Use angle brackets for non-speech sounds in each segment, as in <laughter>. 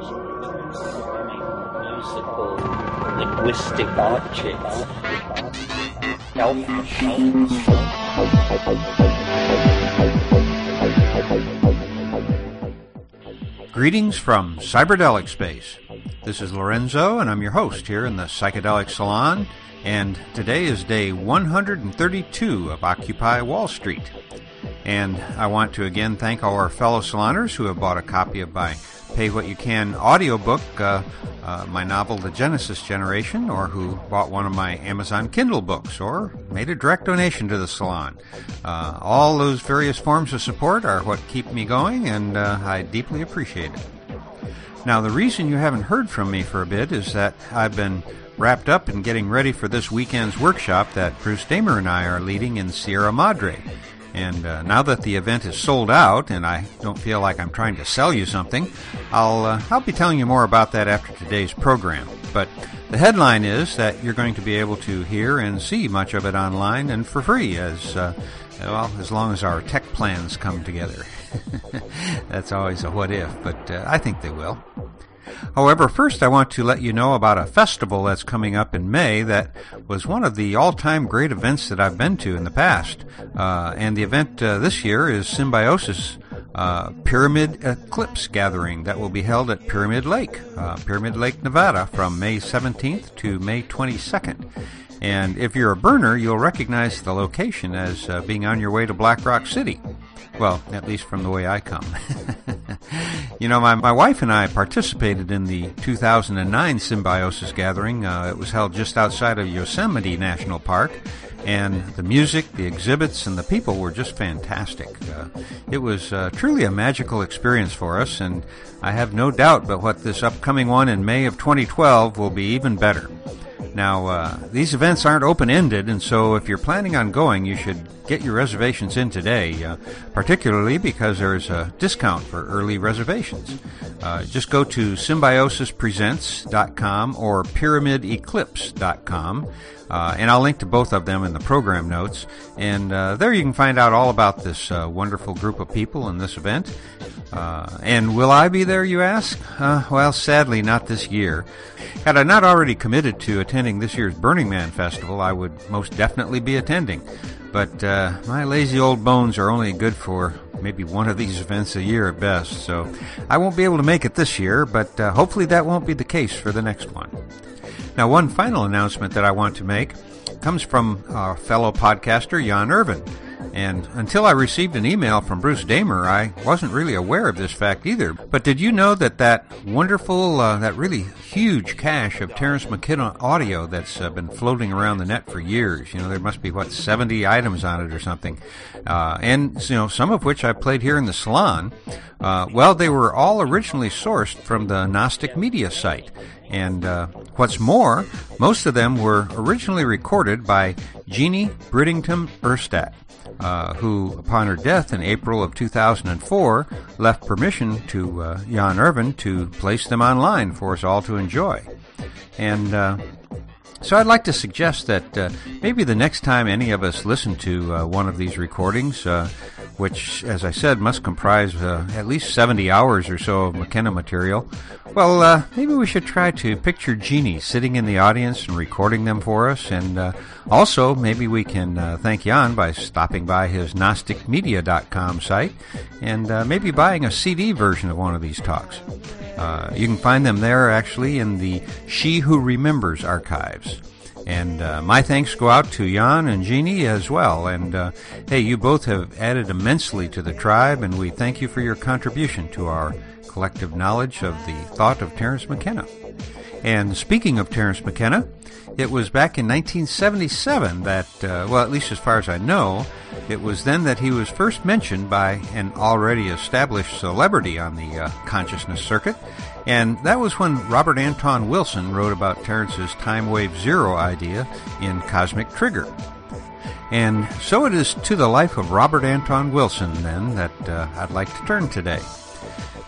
musical linguistic objects. Greetings from Cyberdelic Space. This is Lorenzo, and I'm your host here in the Psychedelic Salon. And today is day 132 of Occupy Wall Street. And I want to again thank all our fellow saloners who have bought a copy of my Pay What You Can audiobook, uh, uh, my novel The Genesis Generation, or who bought one of my Amazon Kindle books, or made a direct donation to the salon. Uh, all those various forms of support are what keep me going, and uh, I deeply appreciate it. Now, the reason you haven't heard from me for a bit is that I've been wrapped up in getting ready for this weekend's workshop that Bruce Damer and I are leading in Sierra Madre. And uh, now that the event is sold out, and I don't feel like I'm trying to sell you something, I'll uh, I'll be telling you more about that after today's program. But the headline is that you're going to be able to hear and see much of it online and for free, as uh, well as long as our tech plans come together. <laughs> That's always a what if, but uh, I think they will. However, first I want to let you know about a festival that's coming up in May that was one of the all-time great events that I've been to in the past. Uh, and the event uh, this year is Symbiosis uh, Pyramid Eclipse Gathering that will be held at Pyramid Lake, uh, Pyramid Lake, Nevada from May 17th to May 22nd. And if you're a burner, you'll recognize the location as uh, being on your way to Black Rock City. Well, at least from the way I come. <laughs> you know, my, my wife and I participated in the 2009 Symbiosis Gathering. Uh, it was held just outside of Yosemite National Park. And the music, the exhibits, and the people were just fantastic. Uh, it was uh, truly a magical experience for us, and I have no doubt but what this upcoming one in May of 2012 will be even better. Now, uh, these events aren't open ended, and so if you're planning on going, you should get your reservations in today, uh, particularly because there's a discount for early reservations. Uh, just go to symbiosispresents.com or pyramideclipse.com. Uh, and I'll link to both of them in the program notes. And uh, there you can find out all about this uh, wonderful group of people in this event. Uh, and will I be there, you ask? Uh, well, sadly, not this year. Had I not already committed to attending this year's Burning Man Festival, I would most definitely be attending. But uh, my lazy old bones are only good for maybe one of these events a year at best, so I won't be able to make it this year, but hopefully that won't be the case for the next one. Now, one final announcement that I want to make comes from our fellow podcaster, Jan Irvin. And until I received an email from Bruce Damer, I wasn't really aware of this fact either. But did you know that that wonderful, uh, that really huge cache of Terence McKenna audio that's uh, been floating around the net for years, you know, there must be, what, 70 items on it or something. Uh, and, you know, some of which I played here in the salon. Uh, well, they were all originally sourced from the Gnostic Media site. And uh, what's more, most of them were originally recorded by Jeannie Bridington Erstat, uh, who, upon her death in April of 2004, left permission to uh, Jan Irvin to place them online for us all to enjoy. And uh, so I'd like to suggest that uh, maybe the next time any of us listen to uh, one of these recordings, uh, which, as I said, must comprise uh, at least 70 hours or so of McKenna material, well, uh, maybe we should try to picture Jeannie sitting in the audience and recording them for us. And uh, also, maybe we can thank Jan by stopping by his GnosticMedia.com site and maybe buying a CD version of one of these talks. Uh, you can find them there actually in the She Who Remembers archives. And uh, my thanks go out to Jan and Jeannie as well. And uh, hey, you both have added immensely to the tribe, and we thank you for your contribution to our collective knowledge of the thought of Terence McKenna. And speaking of Terence McKenna, it was back in 1977 that, uh, well, at least as far as I know, it was then that he was first mentioned by an already established celebrity on the uh, consciousness circuit, and that was when Robert Anton Wilson wrote about Terence's time wave zero idea in Cosmic Trigger. And so it is to the life of Robert Anton Wilson, then, that uh, I'd like to turn today.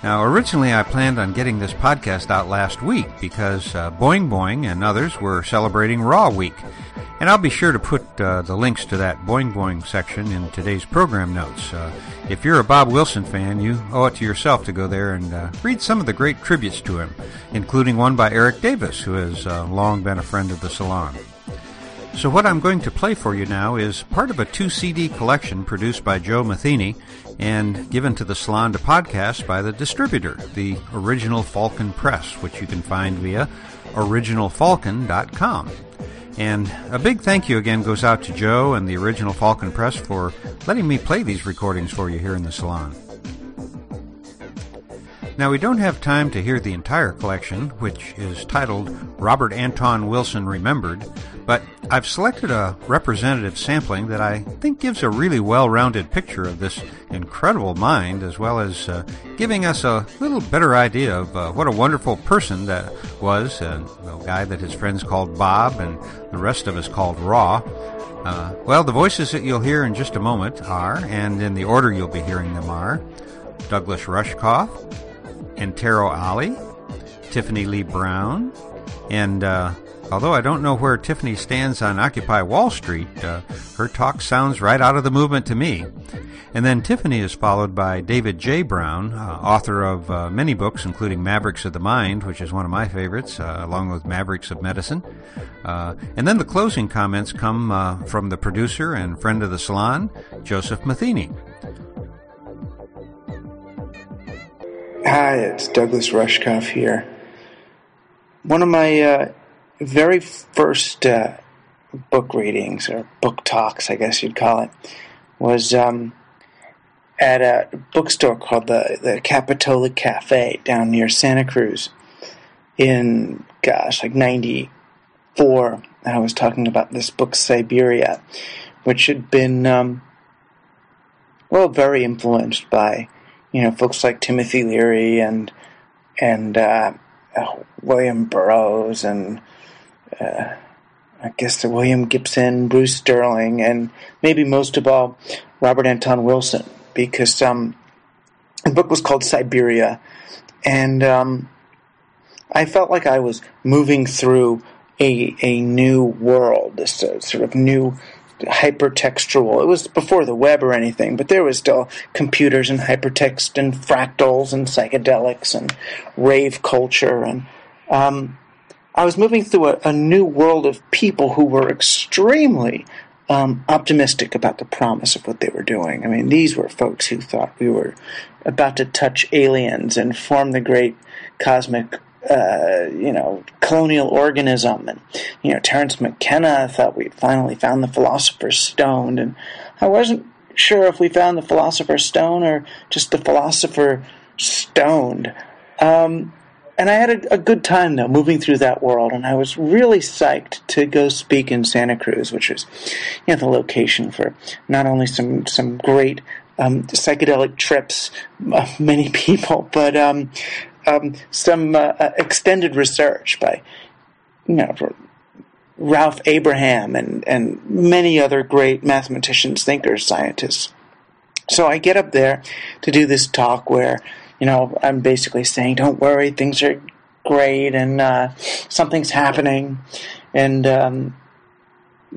Now, originally I planned on getting this podcast out last week because uh, Boing Boing and others were celebrating Raw Week. And I'll be sure to put uh, the links to that Boing Boing section in today's program notes. Uh, if you're a Bob Wilson fan, you owe it to yourself to go there and uh, read some of the great tributes to him, including one by Eric Davis, who has uh, long been a friend of the salon. So, what I'm going to play for you now is part of a two CD collection produced by Joe Matheny and given to the salon podcast by the distributor, the Original Falcon Press, which you can find via originalfalcon.com. And a big thank you again goes out to Joe and the Original Falcon Press for letting me play these recordings for you here in the salon. Now, we don't have time to hear the entire collection, which is titled Robert Anton Wilson Remembered, but I've selected a representative sampling that I think gives a really well rounded picture of this incredible mind, as well as uh, giving us a little better idea of uh, what a wonderful person that was, uh, a guy that his friends called Bob and the rest of us called Raw. Uh, well, the voices that you'll hear in just a moment are, and in the order you'll be hearing them are, Douglas Rushkoff, Antero Alli, Tiffany Lee Brown, and uh, although I don't know where Tiffany stands on Occupy Wall Street, uh, her talk sounds right out of the movement to me. And then Tiffany is followed by David Jay Brown, uh, author of uh, many books, including Mavericks of the Mind, which is one of my favorites, uh, along with Mavericks of Medicine. Uh, and then the closing comments come uh, from the producer and friend of the salon, Joseph Matheny. Hi, it's Douglas Rushkoff here. One of my uh, very first uh, book readings, or book talks, I guess you'd call it, was um, at a bookstore called the, the Capitola Cafe down near Santa Cruz in, gosh, like 94. I was talking about this book, Cyberia, which had been, um, well, very influenced by you know, folks like Timothy Leary and and uh, uh, William Burroughs and uh, I guess William Gibson, Bruce Sterling, and maybe most of all Robert Anton Wilson, because um, the book was called Cyberia, and um, I felt like I was moving through a a new world, this uh, sort of new hypertextual. It was before the web or anything, but there was still computers and hypertext and fractals and psychedelics and rave culture. And um, I was moving through a, a, new world of people who were extremely um, optimistic about the promise of what they were doing. I mean, these were folks who thought we were about to touch aliens and form the great cosmic uh, you know, colonial organism. And, you know, Terence McKenna thought we'd finally found the Philosopher's Stone. And I wasn't sure if we found the Philosopher's Stone or just the Philosopher Stoned. Um, and I had a, a, good time, though, moving through that world. And I was really psyched to go speak in Santa Cruz, which was, you know, the location for not only some, some great um, psychedelic trips, uh, <laughs> many people, but um, um, some uh, uh, extended research by, you know, Ralph Abraham and, and many other great mathematicians, thinkers, scientists. So I get up there to do this talk where, you know, I'm basically saying, don't worry, things are great and uh, something's happening. And um,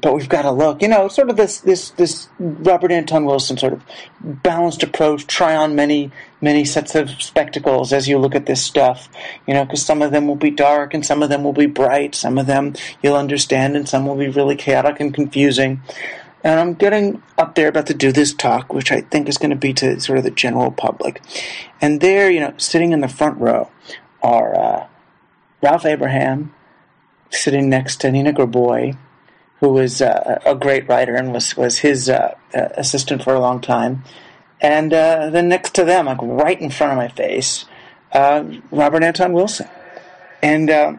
but we've got to look, you know, sort of this this this Robert Anton Wilson sort of balanced approach. Try on many many sets of spectacles as you look at this stuff, you know, because some of them will be dark and some of them will be bright. Some of them you'll understand, and some will be really chaotic and confusing. And I'm getting up there about to do this talk, which I think is going to be to sort of the general public. And there, you know, sitting in the front row are uh, Ralph Abraham, sitting next to Nina Graboi who was uh, a great writer and was was his uh, uh, assistant for a long time. And uh, then next to them, like right in front of my face, uh, Robert Anton Wilson. And uh,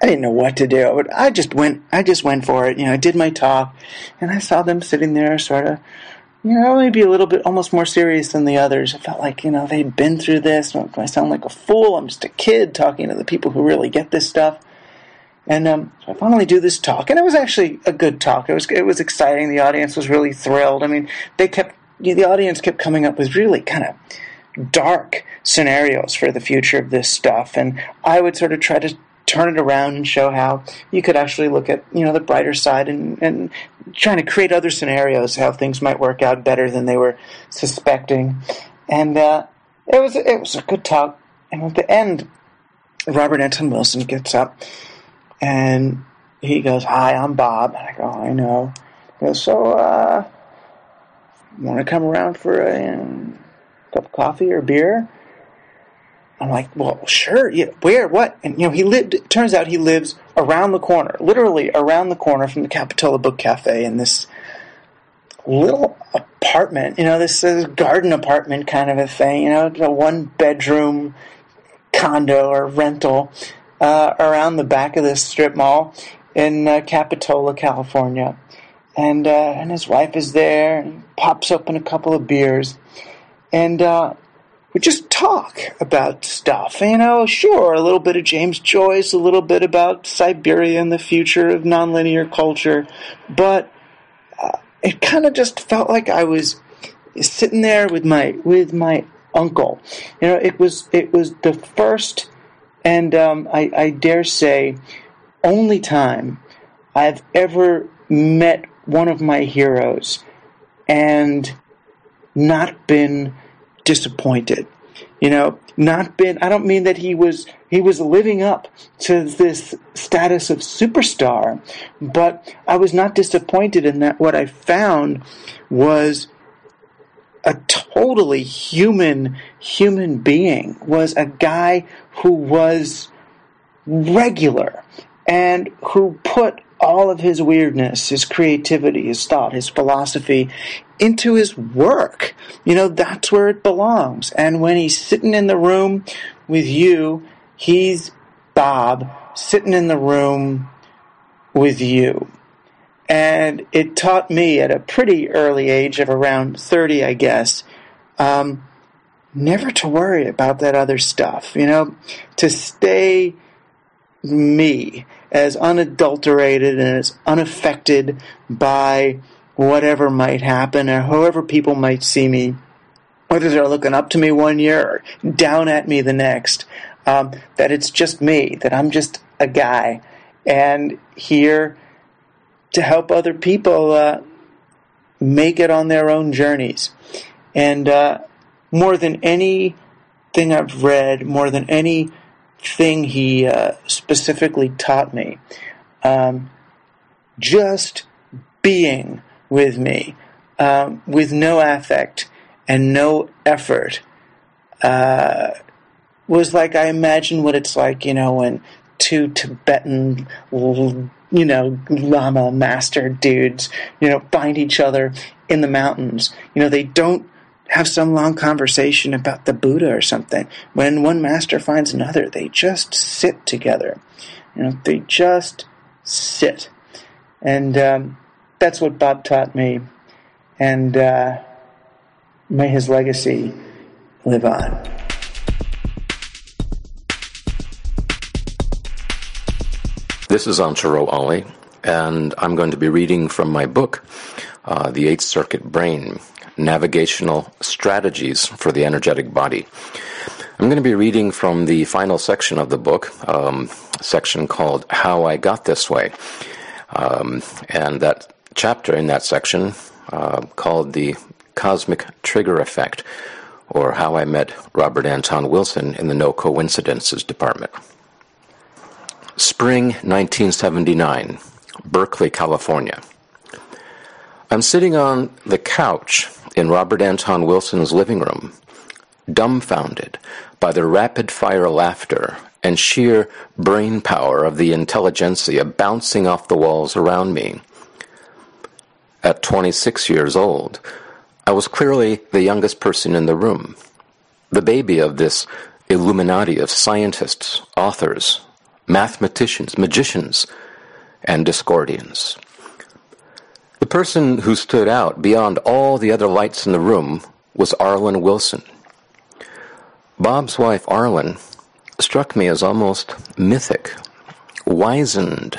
I didn't know what to do, but I just went. I just went for it. You know, I did my talk, and I saw them sitting there, sort of. You know, maybe a little bit, almost more serious than the others. I felt like, you know, they'd been through this. I sound like a fool? I'm just a kid talking to the people who really get this stuff. And um, so I finally do this talk, and it was actually a good talk. It was it was exciting. The audience was really thrilled. I mean, they kept the audience kept coming up with really kind of dark scenarios for the future of this stuff, and I would sort of try to turn it around and show how you could actually look at you know the brighter side and and trying to create other scenarios how things might work out better than they were suspecting, and uh, it was it was a good talk. And at the end, Robert Anton Wilson gets up and he goes, "Hi, I'm Bob." And I go, "I know." He goes, "So, uh, want to come around for a um, cup of coffee or beer?" I'm like, well, sure. Yeah, where? What? And you know, he lived. It turns out he lives around the corner, literally around the corner from the Capitola Book Cafe in this little apartment. You know, this is garden apartment kind of a thing. You know, a one bedroom condo or rental uh, around the back of this strip mall in uh, Capitola, California. And uh, and his wife is there. And pops open a couple of beers, and uh, we just talk about stuff. You know, sure, a little bit of James Joyce, a little bit about Cyberia and the future of nonlinear culture, but uh, it kind of just felt like I was sitting there with my with my uncle. You know, it was it was the first and um, I, I dare say only time I've ever met one of my heroes and not been disappointed. You know, not been I don't mean that he was he was living up to this status of superstar, but I was not disappointed in that what I found was a totally human human being was a guy who was regular and who put all of his weirdness, his creativity, his thought, his philosophy into his work. You know, that's where it belongs. And when he's sitting in the room with you, he's Bob sitting in the room with you. And it taught me at a pretty early age of around 30, I guess, um, never to worry about that other stuff, you know, to stay me as unadulterated and as unaffected by whatever might happen or however people might see me, whether they're looking up to me one year or down at me the next, um, that it's just me, that I'm just a guy. And here to help other people uh, make it on their own journeys. And uh, more than anything I've read, more than anything he uh, specifically taught me, um, just being with me um, with no affect and no effort uh, was like I imagine what it's like, you know, when two Tibetan, you know, Lama master dudes, you know, find each other in the mountains. You know, they don't have some long conversation about the Buddha or something. When one master finds another, they just sit together. You know, they just sit. And um, that's what Bob taught me. And uh, may his legacy live on. This is Antero Alli, and I'm going to be reading from my book, uh, The Eight Circuit Brain Navigational Strategies for the Energetic Body. I'm going to be reading from the final section of the book, um, section called How I Got This Way. Um, and that chapter in that section uh, called The Cosmic Trigger Effect, or How I Met Robert Anton Wilson in the No Coincidences Department. Spring 1979, Berkeley, California. I'm sitting on the couch in Robert Anton Wilson's living room, dumbfounded by the rapid fire laughter and sheer brain power of the intelligentsia bouncing off the walls around me. At 26 years old, I was clearly the youngest person in the room, the baby of this Illuminati of scientists, authors, mathematicians, magicians, and Discordians. The person who stood out beyond all the other lights in the room was Arlen Wilson. Bob's wife, Arlen, struck me as almost mythic, wizened,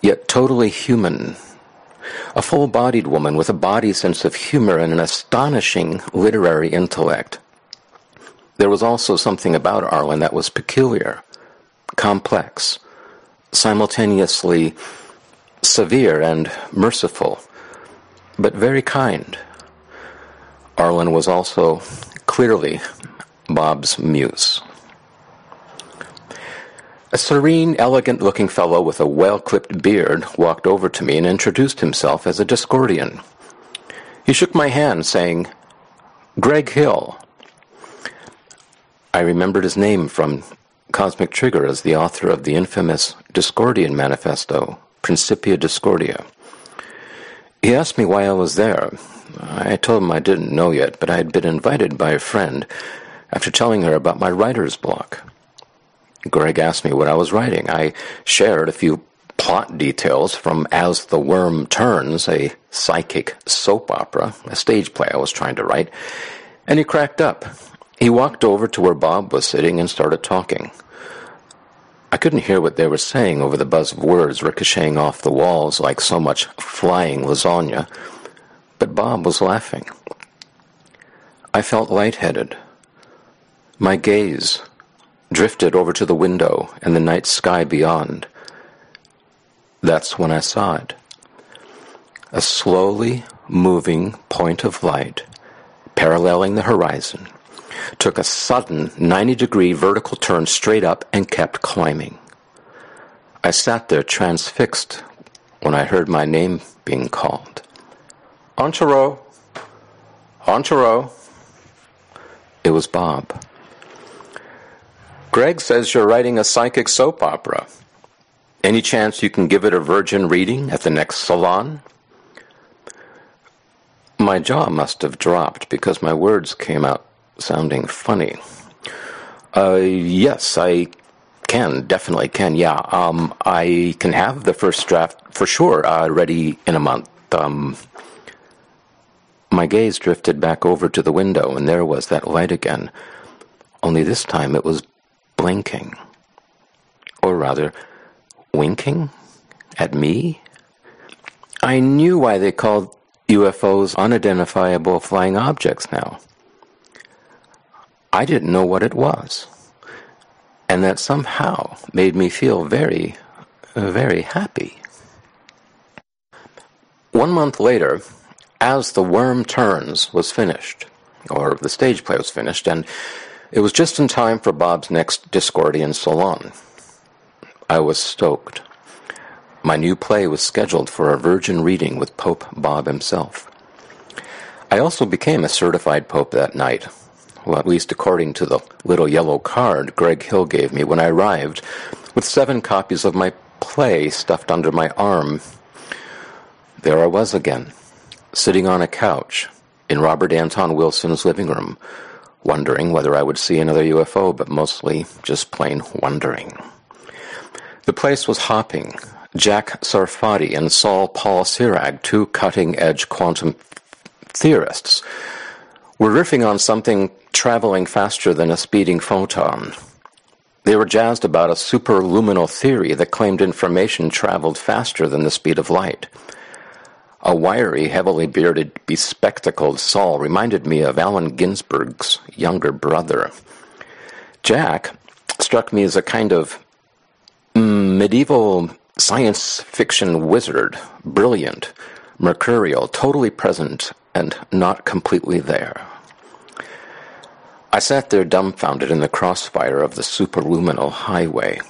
yet totally human. A full bodied woman with a body sense of humor and an astonishing literary intellect. There was also something about Arlen that was peculiar, complex, simultaneously severe and merciful, but very kind. Arlen was also clearly Bob's muse. A serene, elegant looking fellow with a well clipped beard walked over to me and introduced himself as a Discordian. He shook my hand, saying, Greg Hill. I remembered his name from Cosmic Trigger is the author of the infamous Discordian Manifesto, Principia Discordia. He asked me why I was there. I told him I didn't know yet, but I had been invited by a friend after telling her about my writer's block. Greg asked me what I was writing. I shared a few plot details from As the Worm Turns, a psychic soap opera, a stage play I was trying to write, and he cracked up. He walked over to where Bob was sitting and started talking. I couldn't hear what they were saying over the buzz of words ricocheting off the walls like so much flying lasagna, but Bob was laughing. I felt lightheaded. My gaze drifted over to the window and the night sky beyond. That's when I saw it. A slowly moving point of light paralleling the horizon took a sudden 90 degree vertical turn straight up and kept climbing. I sat there transfixed when I heard my name being called. Antero! Antero! It was Bob. Greg says you're writing a psychic soap opera. Any chance you can give it a virgin reading at the next salon? My jaw must have dropped because my words came out sounding funny. Uh, yes, I can, definitely can, yeah. Um, I can have the first draft for sure uh, ready in a month. Um, my gaze drifted back over to the window, and there was that light again. Only this time it was blinking. Or rather, winking at me? I knew why they called UFOs unidentifiable flying objects now. I didn't know what it was. And that somehow made me feel very, very happy. One month later, As the Worm Turns was finished, or the stage play was finished, and it was just in time for Bob's next Discordian Salon. I was stoked. My new play was scheduled for a virgin reading with Pope Bob himself. I also became a certified pope that night, well, at least according to the little yellow card Greg Hill gave me when I arrived, with seven copies of my play stuffed under my arm. There I was again, sitting on a couch in Robert Anton Wilson's living room, wondering whether I would see another UFO, but mostly just plain wondering. The place was hopping. Jack Sarfatti and Saul Paul Sirag, two cutting edge quantum theorists, were riffing on something traveling faster than a speeding photon. They were jazzed about a superluminal theory that claimed information traveled faster than the speed of light. A wiry, heavily bearded, bespectacled Saul reminded me of Allen Ginsberg's younger brother. Jack struck me as a kind of mm, medieval science fiction wizard, brilliant, mercurial, totally present, and not completely there. I sat there dumbfounded in the crossfire of the superluminal highway.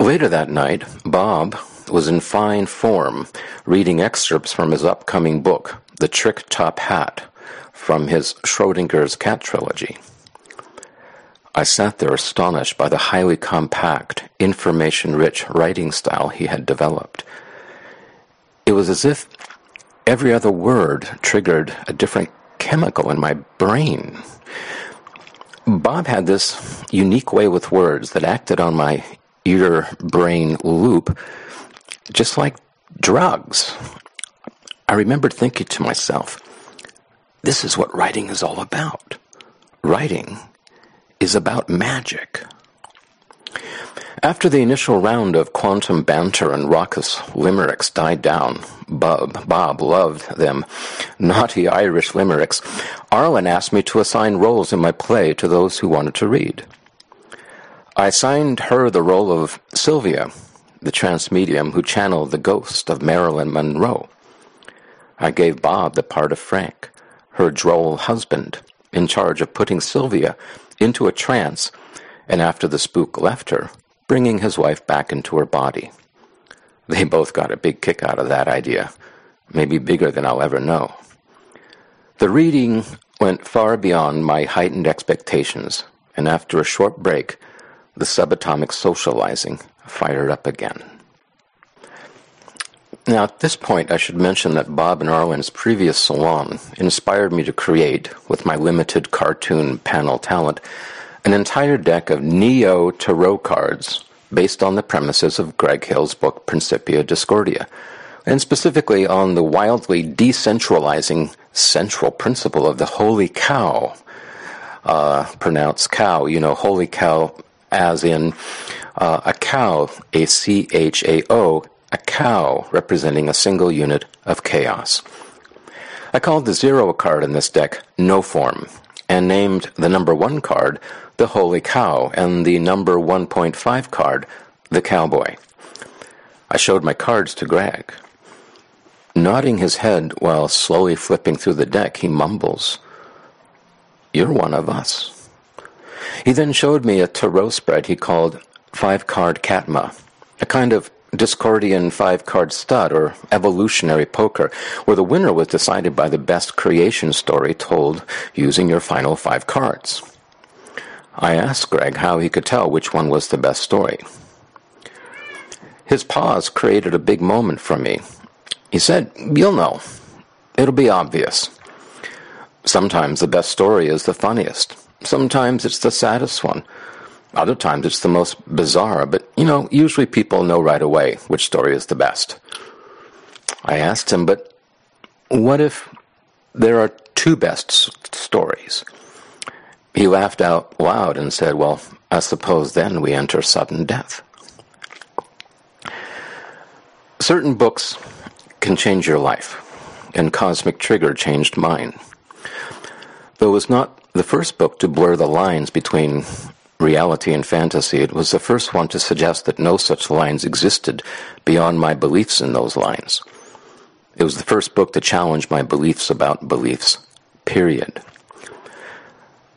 Later that night, Bob was in fine form, reading excerpts from his upcoming book, The Trick Top Hat, from his Schrodinger's Cat Trilogy. I sat there astonished by the highly compact, information rich writing style he had developed. It was as if every other word triggered a different chemical in my brain. Bob had this unique way with words that acted on my ear brain loop just like drugs. I remembered thinking to myself, this is what writing is all about. Writing is about magic. After the initial round of quantum banter and raucous limericks died down, Bob, Bob loved them, naughty Irish limericks, Arlen asked me to assign roles in my play to those who wanted to read. I assigned her the role of Sylvia, the trance medium who channeled the ghost of Marilyn Monroe. I gave Bob the part of Frank, her droll husband, in charge of putting Sylvia into a trance, and after the spook left her, bringing his wife back into her body. They both got a big kick out of that idea, maybe bigger than I'll ever know. The reading went far beyond my heightened expectations, and after a short break, the subatomic socializing fired up again. Now, at this point, I should mention that Bob and Arlen's previous salon inspired me to create, with my limited cartoon panel talent, an entire deck of Neo Tarot cards based on the premises of Greg Hill's book Principia Discordia, and specifically on the wildly decentralizing central principle of the holy cow. Uh, pronounced cow, you know, holy cow as in uh, a cow, a C H A O, a cow representing a single unit of chaos. I called the zero card in this deck No Form, and named the number one card the Holy Cow and the number 1.5 card the Cowboy. I showed my cards to Greg. Nodding his head while slowly flipping through the deck, he mumbles, You're one of us. He then showed me a tarot spread he called Five Card Katma, a kind of Discordian five card stud or evolutionary poker, where the winner was decided by the best creation story told using your final five cards. I asked Greg how he could tell which one was the best story. His pause created a big moment for me. He said, You'll know. It'll be obvious. Sometimes the best story is the funniest. Sometimes it's the saddest one. Other times it's the most bizarre, but you know, usually people know right away which story is the best. I asked him, but what if there are two best stories? He laughed out loud and said, Well, I suppose then we enter sudden death. Certain books can change your life, and Cosmic Trigger changed mine. Though it was not the first book to blur the lines between reality and fantasy, it was the first one to suggest that no such lines existed beyond my beliefs in those lines. It was the first book to challenge my beliefs about beliefs, period.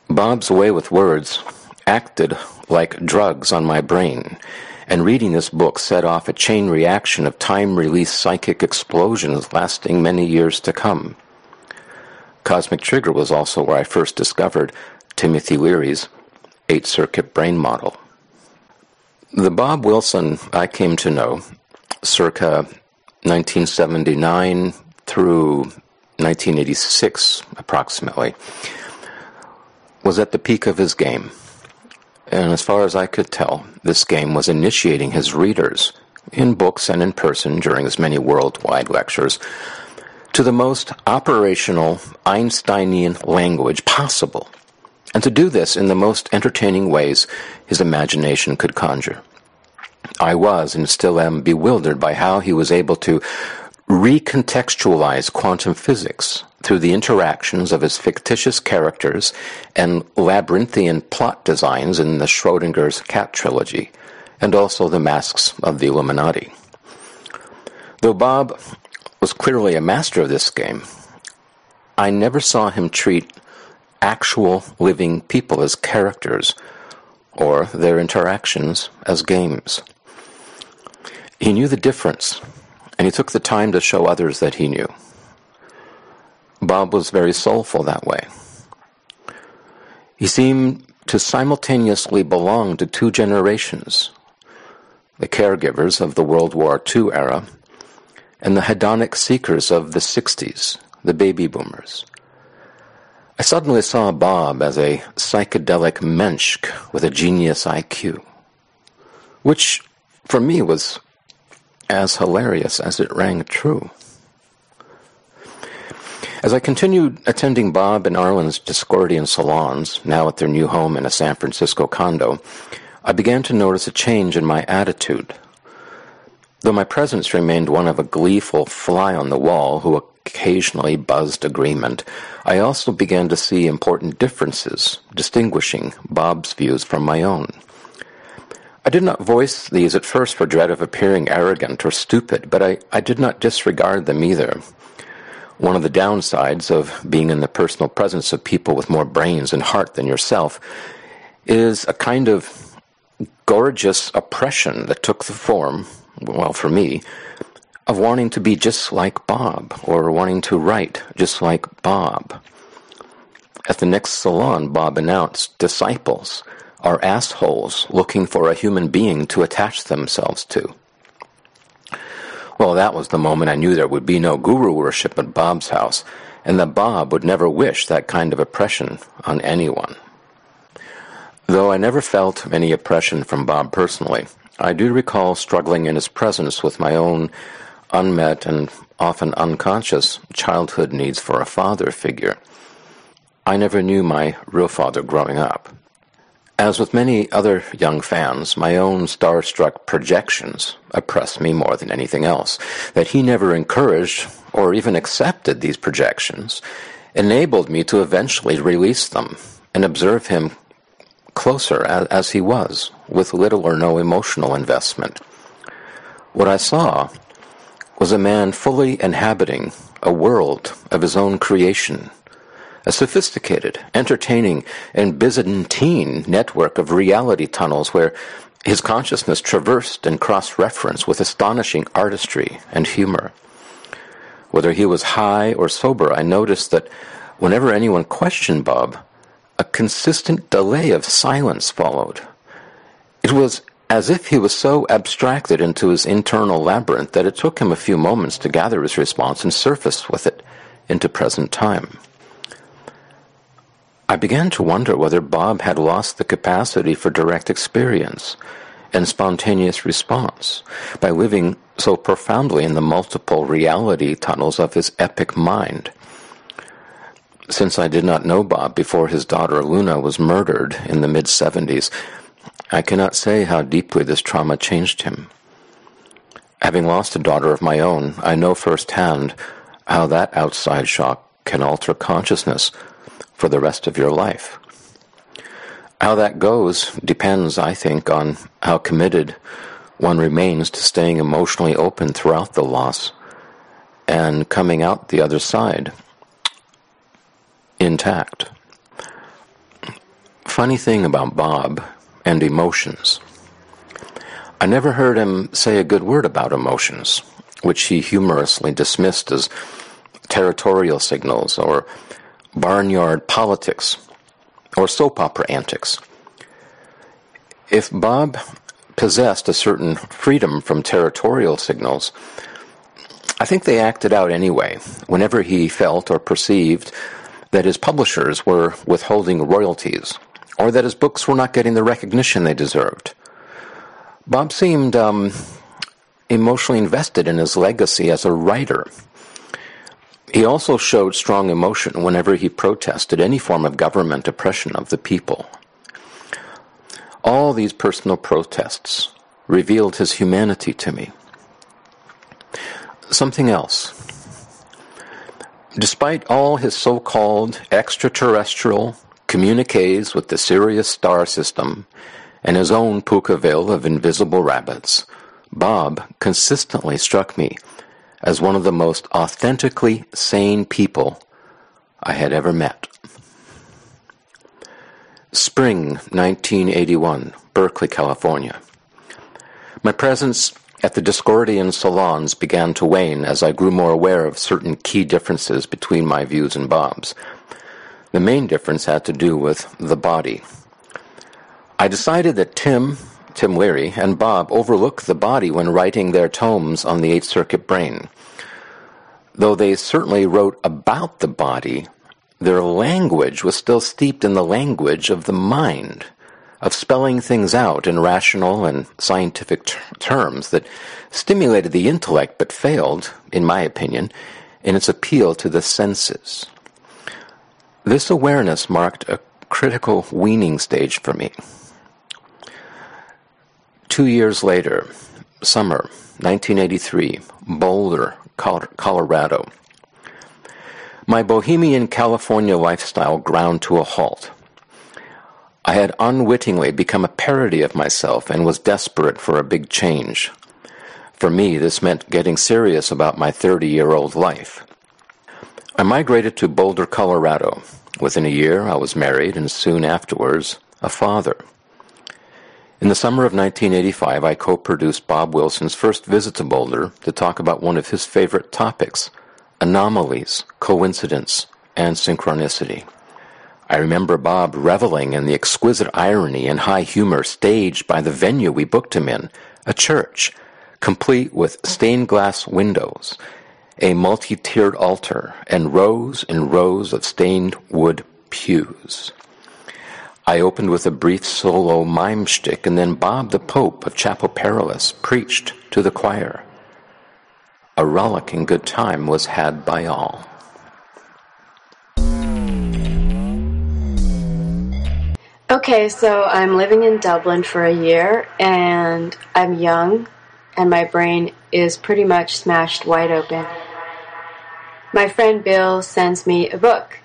Bob's way with words acted like drugs on my brain, and reading this book set off a chain reaction of time release psychic explosions lasting many years to come. Cosmic Trigger was also where I first discovered Timothy Leary's eight circuit brain model. The Bob Wilson I came to know circa 1979 through 1986 approximately was at the peak of his game. And as far as I could tell, this game was initiating his readers, in books and in person during his many worldwide lectures, to the most operational Einsteinian language possible, and to do this in the most entertaining ways his imagination could conjure. I was and still am bewildered by how he was able to recontextualize quantum physics through the interactions of his fictitious characters and labyrinthian plot designs in the Schrodinger's Cat trilogy, and also the masks of the Illuminati. Though Bob was clearly a master of this game, I never saw him treat actual living people as characters or their interactions as games. He knew the difference, and he took the time to show others that he knew. Bob was very soulful that way. He seemed to simultaneously belong to two generations the caregivers of the World War II era and the hedonic seekers of the 60s, the baby boomers. I suddenly saw Bob as a psychedelic mensch with a genius IQ, which for me was as hilarious as it rang true. As I continued attending Bob and Arlen's Discordian salons, now at their new home in a San Francisco condo, I began to notice a change in my attitude. Though my presence remained one of a gleeful fly on the wall who occasionally buzzed agreement, I also began to see important differences, distinguishing Bob's views from my own. I did not voice these at first for dread of appearing arrogant or stupid, but I, I did not disregard them either. One of the downsides of being in the personal presence of people with more brains and heart than yourself is a kind of gorgeous oppression that took the form, well, for me, of wanting to be just like Bob or wanting to write just like Bob. At the next salon, Bob announced disciples are assholes looking for a human being to attach themselves to. Well, that was the moment I knew there would be no guru worship at Bob's house, and that Bob would never wish that kind of oppression on anyone. Though I never felt any oppression from Bob personally, I do recall struggling in his presence with my own unmet and often unconscious childhood needs for a father figure. I never knew my real father growing up. As with many other young fans, my own starstruck projections oppressed me more than anything else. That he never encouraged or even accepted these projections enabled me to eventually release them and observe him closer as, as he was, with little or no emotional investment. What I saw was a man fully inhabiting a world of his own creation a sophisticated, entertaining, and Byzantine network of reality tunnels where his consciousness traversed and cross-referenced with astonishing artistry and humor. Whether he was high or sober, I noticed that whenever anyone questioned Bob, a consistent delay of silence followed. It was as if he was so abstracted into his internal labyrinth that it took him a few moments to gather his response and surface with it into present time. I began to wonder whether Bob had lost the capacity for direct experience and spontaneous response by living so profoundly in the multiple reality tunnels of his epic mind. Since I did not know Bob before his daughter Luna was murdered in the mid 70s, I cannot say how deeply this trauma changed him. Having lost a daughter of my own, I know firsthand how that outside shock can alter consciousness for the rest of your life. How that goes depends, I think, on how committed one remains to staying emotionally open throughout the loss and coming out the other side intact. Funny thing about Bob and emotions. I never heard him say a good word about emotions, which he humorously dismissed as territorial signals or barnyard politics, or soap opera antics. If Bob possessed a certain freedom from territorial signals, I think they acted out anyway, whenever he felt or perceived that his publishers were withholding royalties, or that his books were not getting the recognition they deserved. Bob seemed um, emotionally invested in his legacy as a writer he also showed strong emotion whenever he protested any form of government oppression of the people. All these personal protests revealed his humanity to me. Something else. Despite all his so called extraterrestrial communiques with the Sirius star system and his own Pookaville of invisible rabbits, Bob consistently struck me as one of the most authentically sane people I had ever met. Spring 1981, Berkeley, California. My presence at the Discordian salons began to wane as I grew more aware of certain key differences between my views and Bob's. The main difference had to do with the body. I decided that Tim Tim Leary, and Bob overlook the body when writing their tomes on the Eighth Circuit brain. Though they certainly wrote about the body, their language was still steeped in the language of the mind, of spelling things out in rational and scientific ter- terms that stimulated the intellect but failed, in my opinion, in its appeal to the senses. This awareness marked a critical weaning stage for me. Two years later, summer 1983, Boulder, Colorado. My bohemian California lifestyle ground to a halt. I had unwittingly become a parody of myself and was desperate for a big change. For me, this meant getting serious about my 30 year old life. I migrated to Boulder, Colorado. Within a year, I was married and soon afterwards, a father. In the summer of 1985, I co produced Bob Wilson's first visit to Boulder to talk about one of his favorite topics anomalies, coincidence, and synchronicity. I remember Bob reveling in the exquisite irony and high humor staged by the venue we booked him in, a church, complete with stained glass windows, a multi tiered altar, and rows and rows of stained wood pews. I opened with a brief solo mime shtick, and then Bob the Pope of Chapel Perilous preached to the choir. A rollicking good time was had by all. Okay, so I'm living in Dublin for a year, and I'm young, and my brain is pretty much smashed wide open. My friend Bill sends me a book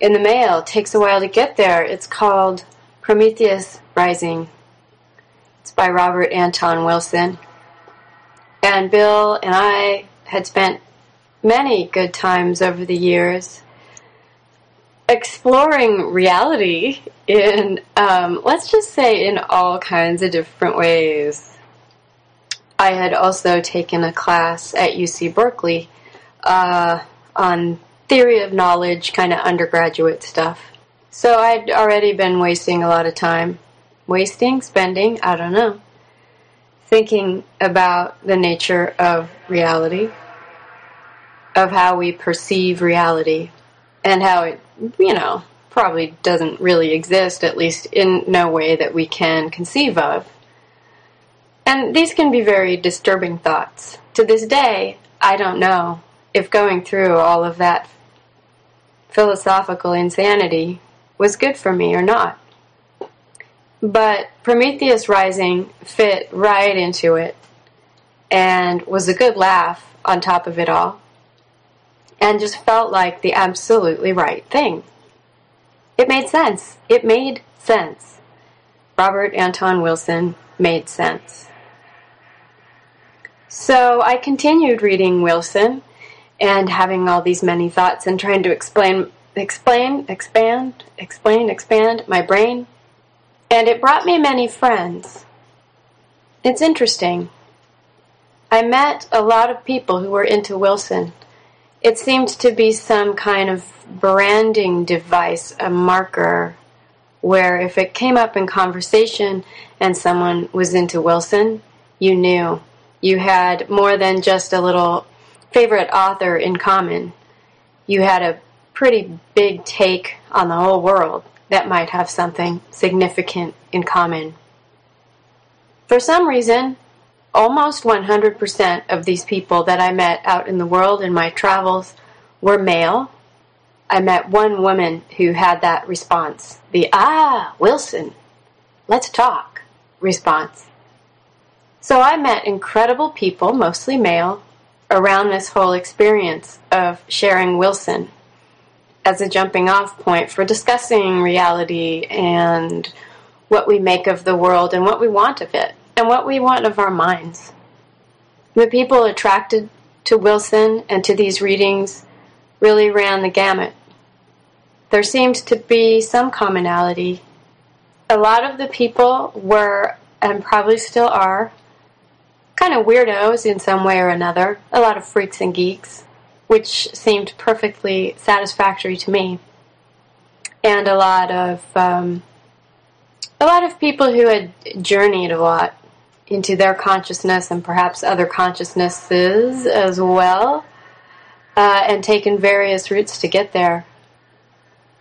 in the mail. Takes a while to get there. It's called Prometheus Rising. It's by Robert Anton Wilson. And Bill and I had spent many good times over the years exploring reality in, um, let's just say, in all kinds of different ways. I had also taken a class at UC Berkeley uh, on theory of knowledge, kind of undergraduate stuff. So I'd already been wasting a lot of time. Wasting? Spending? I don't know. Thinking about the nature of reality, of how we perceive reality, and how it, you know, probably doesn't really exist, at least in no way that we can conceive of. And these can be very disturbing thoughts. To this day, I don't know if going through all of that philosophical insanity was good for me or not. But Prometheus Rising fit right into it and was a good laugh on top of it all and just felt like the absolutely right thing. It made sense. It made sense. Robert Anton Wilson made sense. So I continued reading Wilson and having all these many thoughts and trying to explain, explain, expand, explain, expand my brain. And it brought me many friends. It's interesting. I met a lot of people who were into Wilson. It seemed to be some kind of branding device, a marker, where if it came up in conversation and someone was into Wilson, you knew. You had more than just a little favorite author in common, you had a pretty big take on the whole world that might have something significant in common. For some reason, almost 100% of these people that I met out in the world in my travels were male. I met one woman who had that response the Ah, Wilson, let's talk response. So I met incredible people, mostly male, around this whole experience of sharing Wilson as a jumping off point for discussing reality and what we make of the world and what we want of it and what we want of our minds. The people attracted to Wilson and to these readings really ran the gamut. There seemed to be some commonality. A lot of the people were, and probably still are, kind of weirdos in some way or another, a lot of freaks and geeks, which seemed perfectly satisfactory to me, and a lot of um, a lot of people who had journeyed a lot into their consciousness and perhaps other consciousnesses as well, uh, and taken various routes to get there.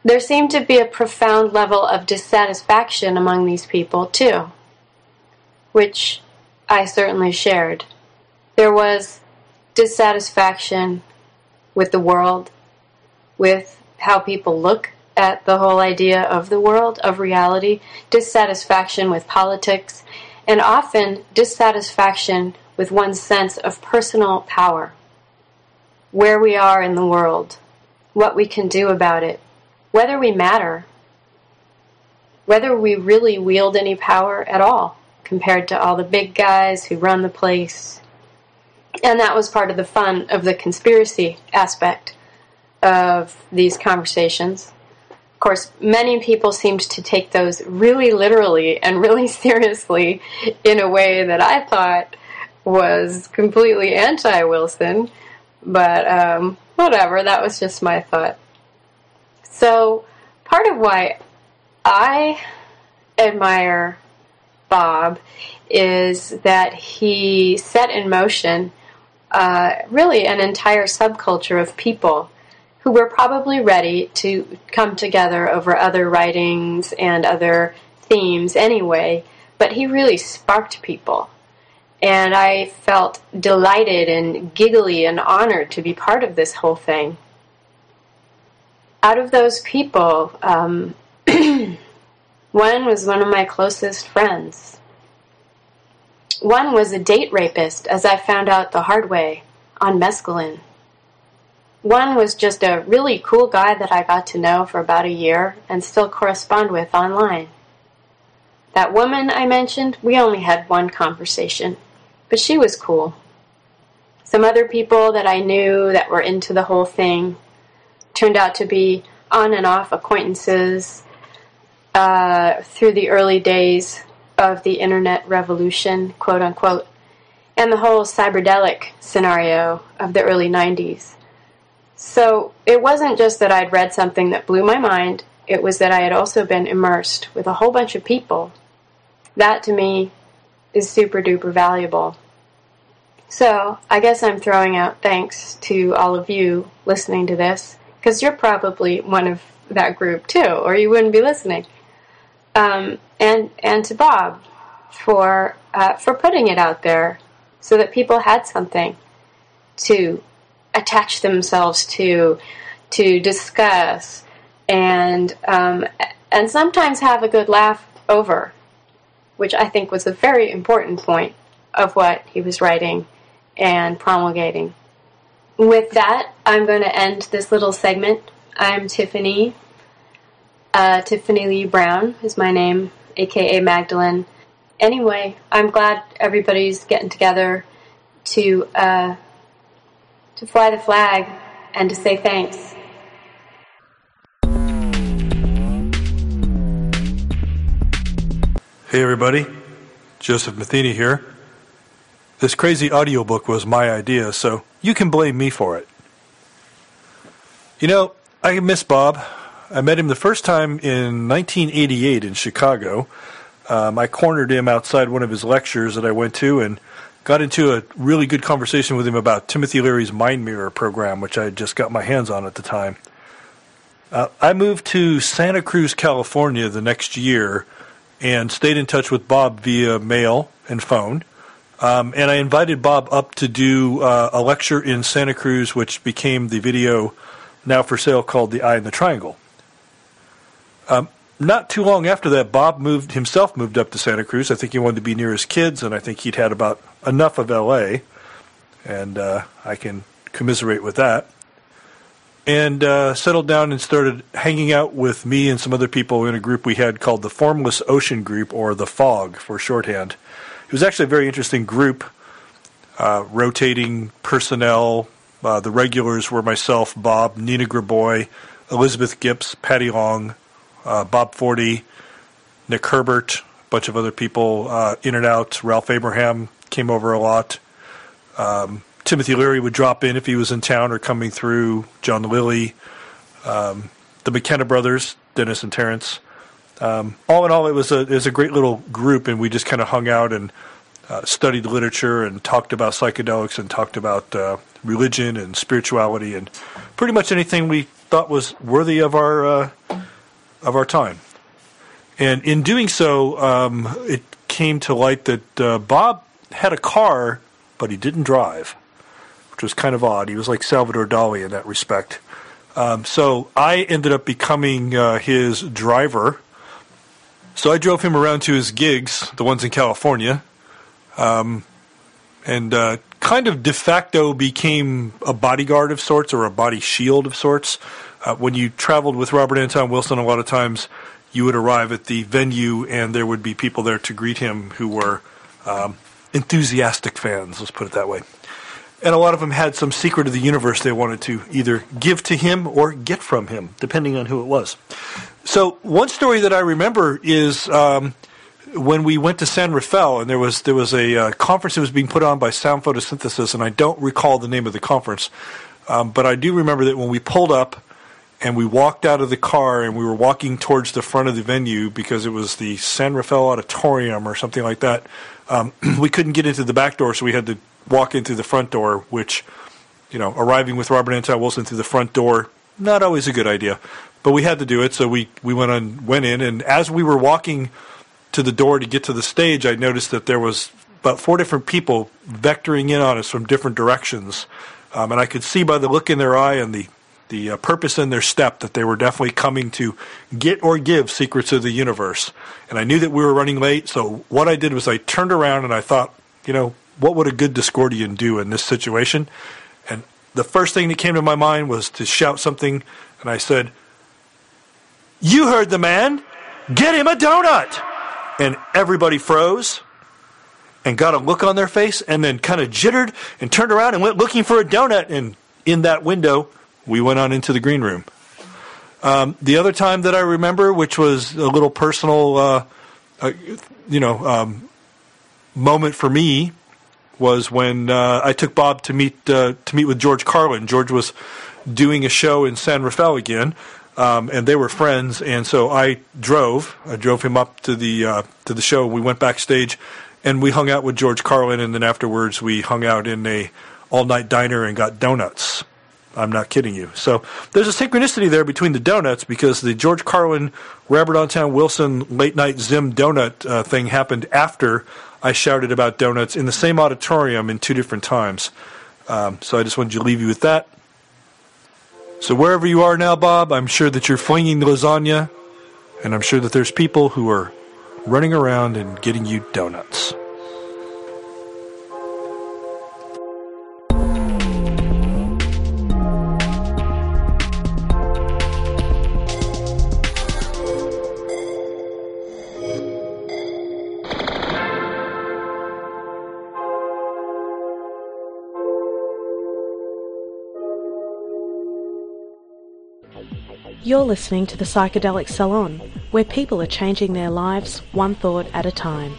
There seemed to be a profound level of dissatisfaction among these people, too, which I certainly shared. There was dissatisfaction with the world, with how people look at the whole idea of the world, of reality, dissatisfaction with politics, and often dissatisfaction with one's sense of personal power, where we are in the world, what we can do about it, whether we matter, whether we really wield any power at all compared to all the big guys who run the place. And that was part of the fun of the conspiracy aspect of these conversations. Of course, many people seemed to take those really literally and really <laughs> seriously in a way that I thought was completely anti Wilson, but um, whatever, that was just my thought. So, part of why I admire Bob is that he set in motion uh, really an entire subculture of people who were probably ready to come together over other writings and other themes anyway, but he really sparked people. And I felt delighted and giggly and honored to be part of this whole thing. Out of those people, um, <clears throat> one was one of my closest friends. One was a date rapist, as I found out the hard way, on mescaline. One was just a really cool guy that I got to know for about a year and still correspond with online. That woman I mentioned, we only had one conversation but she was cool. Some other people that I knew that were into the whole thing turned out to be on and off acquaintances uh, through the early days of the internet revolution, quote unquote, and the whole cyberdelic scenario of the early 90s. So it wasn't just that I'd read something that blew my mind, it was that I had also been immersed with a whole bunch of people. That to me is super duper valuable. So, I guess I'm throwing out thanks to all of you listening to this, because you're probably one of that group too, or you wouldn't be listening. Um, and and to Bob for uh, for putting it out there so that people had something to attach themselves to, to discuss, and um, and sometimes have a good laugh over, which I think was a very important point of what he was writing and promulgating. With that, I'm going to end this little segment. I'm Tiffany. Uh, Tiffany Lee Brown is my name, aka Magdalene. Anyway, I'm glad everybody's getting together to uh, to fly the flag and to say thanks. Hey everybody, Joseph Matheny here. This crazy audiobook was my idea, so you can blame me for it. You know, I miss Bob. I met him the first time in 1988 in Chicago. Um, I cornered him outside one of his lectures that I went to and got into a really good conversation with him about Timothy Leary's Mind Mirror program, which I just got my hands on at the time. Uh, I moved to Santa Cruz, California the next year and stayed in touch with Bob via mail and phone. Um, and I invited Bob up to do uh, a lecture in Santa Cruz, which became the video now for sale called The Eye in the Triangle. Um, not too long after that, Bob moved himself moved up to Santa Cruz. I think he wanted to be near his kids, and I think he'd had about enough of L.A. And uh, I can commiserate with that. And uh, settled down and started hanging out with me and some other people in a group we had called the Formless Ocean Group, or the FOG for shorthand. It was actually a very interesting group, uh, rotating personnel. Uh, the regulars were myself, Bob, Nina Graboi, Elizabeth Gips, Patty Long, uh, Bob Forte, Nick Herbert, a bunch of other people uh, in and out. Ralph Abraham came over a lot. Um, Timothy Leary would drop in if he was in town or coming through. John Lilly, um, the McKenna brothers, Dennis and Terence. Um, all in all, it was a it was a great little group, and we just kind of hung out and uh, studied literature and talked about psychedelics and talked about uh, religion and spirituality and pretty much anything we thought was worthy of our uh, of our time. And in doing so, um, it came to light that uh, Bob had a car, but he didn't drive, which was kind of odd. He was like Salvador Dali in that respect. Um, so I ended up becoming uh, his driver So I drove him around to his gigs, the ones in California, um, and uh, kind of de facto became a bodyguard of sorts or a body shield of sorts. Uh, when you traveled with Robert Anton Wilson, a lot of times you would arrive at the venue and there would be people there to greet him who were um, enthusiastic fans, let's put it that way. And a lot of them had some secret of the universe they wanted to either give to him or get from him, depending on who it was. So, one story that I remember is um, when we went to San Rafael, and there was there was a uh, conference that was being put on by Sound Photosynthesis, and I don't recall the name of the conference, um, but I do remember that when we pulled up and we walked out of the car and we were walking towards the front of the venue because it was the San Rafael Auditorium or something like that. Um, <clears throat> we couldn't get into the back door, so we had to walk in through the front door, which, you know, arriving with Robert Anton Wilson through the front door, not always a good idea. But we had to do it, so we, we went on went in, and as we were walking to the door to get to the stage, I noticed that there was about four different people vectoring in on us from different directions, um, and I could see by the look in their eye and the the uh, purpose in their step that they were definitely coming to get or give secrets of the universe. And I knew that we were running late, so what I did was I turned around and I thought, you know, what would a good Discordian do in this situation? And the first thing that came to my mind was to shout something, and I said, You heard the man! Get him a donut! And everybody froze and got a look on their face and then kind of jittered and turned around and went looking for a donut. And in that window, we went on into the green room. Um, the other time that I remember, which was a little personal, uh, uh, you know, um, moment for me, was when uh, I took Bob to meet uh, to meet with George Carlin. George was doing a show in San Rafael again, um, and they were friends. And so I drove. I drove him up to the uh, to the show. We went backstage, and we hung out with George Carlin. And then afterwards, we hung out in a all night diner and got donuts. I'm not kidding you. So there's a synchronicity there between the donuts because the George Carlin, Robert Anton Wilson late night Zim donut uh, thing happened after I shouted about donuts in the same auditorium in two different times. Um, so I just wanted to leave you with that. So wherever you are now, Bob, I'm sure that you're flinging the lasagna, and I'm sure that there's people who are running around and getting you donuts. You're listening to the Psychedelic Salon, where people are changing their lives one thought at a time.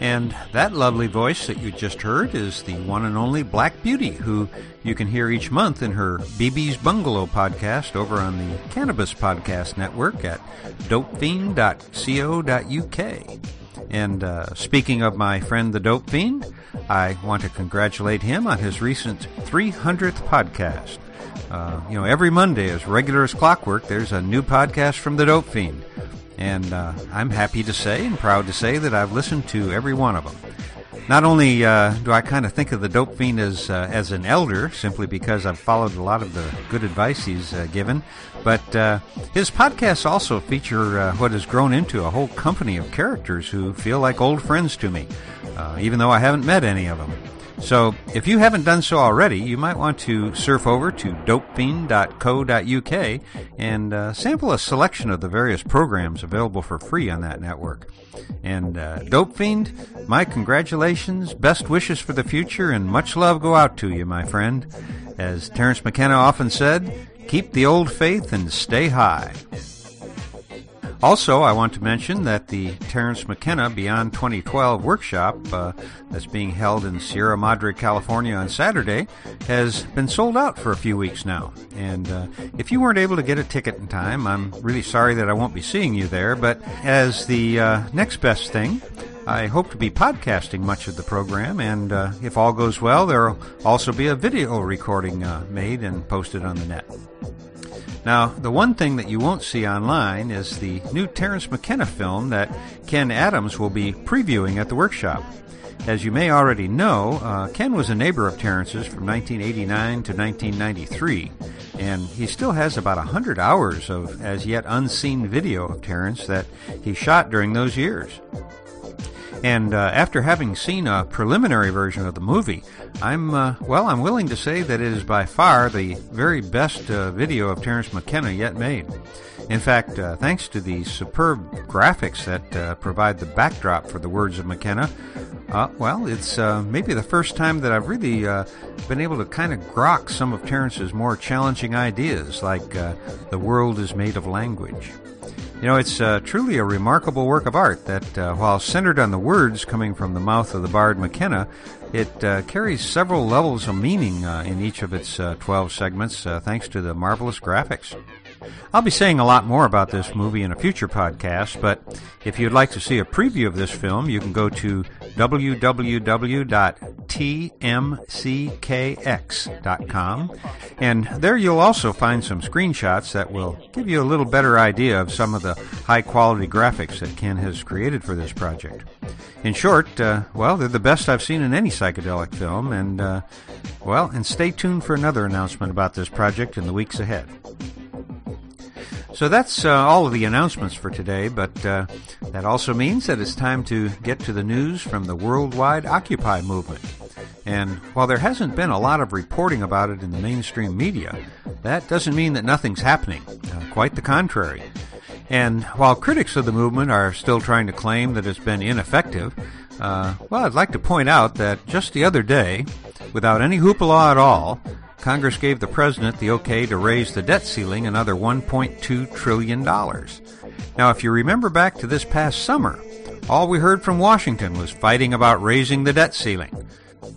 And that lovely voice that you just heard is the one and only Black Beauty, who you can hear each month in her BB's Bungalow podcast over on the Cannabis Podcast Network at dopefiend.co.uk. And uh, speaking of my friend the Dope Fiend, I want to congratulate him on his recent 300th podcast. Uh, you know, every Monday, as regular as clockwork, there's a new podcast from the Dope Fiend. And uh, I'm happy to say and proud to say that I've listened to every one of them. Not only uh, do I kind of think of the Dope Fiend as, uh, as an elder, simply because I've followed a lot of the good advice he's uh, given, but his podcasts also feature what has grown into a whole company of characters who feel like old friends to me, even though I haven't met any of them. So, if you haven't done so already, you might want to surf over to dopefiend.co.uk and uh, sample a selection of the various programs available for free on that network. And uh, Dope Fiend, my congratulations, best wishes for the future, and much love go out to you, my friend. As Terence McKenna often said, keep the old faith and stay high. Also, I want to mention that the Terence McKenna Beyond 2012 workshop uh, that's being held in Sierra Madre, California on Saturday has been sold out for a few weeks now. And uh, if you weren't able to get a ticket in time, I'm really sorry that I won't be seeing you there. But as the uh, next best thing, I hope to be podcasting much of the program, and uh, if all goes well, there will also be a video recording uh, made and posted on the net. Now, the one thing that you won't see online is the new Terence McKenna film that Ken Adams will be previewing at the workshop. As you may already know, uh, Ken was a neighbor of Terence's from 1989 to 1993, and he still has about 100 hours of as yet unseen video of Terence that he shot during those years. And uh, after having seen a preliminary version of the movie, I'm uh, well. I'm willing to say that it is by far the very best uh, video of Terence McKenna yet made. In fact, uh, thanks to the superb graphics that uh, provide the backdrop for the words of McKenna, uh, well, it's maybe the first time that I've really been able to kind of grok some of Terence's more challenging ideas, like the world is made of language. You know, it's uh, truly a remarkable work of art that, uh, while centered on the words coming from the mouth of the bard McKenna, it uh, carries several levels of meaning uh, in each of its uh, 12 segments uh, thanks to the marvelous graphics. I'll be saying a lot more about this movie in a future podcast, but if you'd like to see a preview of this film, you can go to www.tmckx.com, and there you'll also find some screenshots that will give you a little better idea of some of the high quality graphics that Ken has created for this project. In short, uh, well, they're the best I've seen in any psychedelic film, and uh, well, and stay tuned for another announcement about this project in the weeks ahead. So that's uh, all of the announcements for today, but uh, that also means that it's time to get to the news from the worldwide Occupy movement. And while there hasn't been a lot of reporting about it in the mainstream media, that doesn't mean that nothing's happening. Uh, quite the contrary. And while critics of the movement are still trying to claim that it's been ineffective, uh, well, I'd like to point out that just the other day, without any hoopla at all, Congress gave the president the okay to raise the debt ceiling another $1.2 trillion. Now, if you remember back to this past summer, all we heard from Washington was fighting about raising the debt ceiling.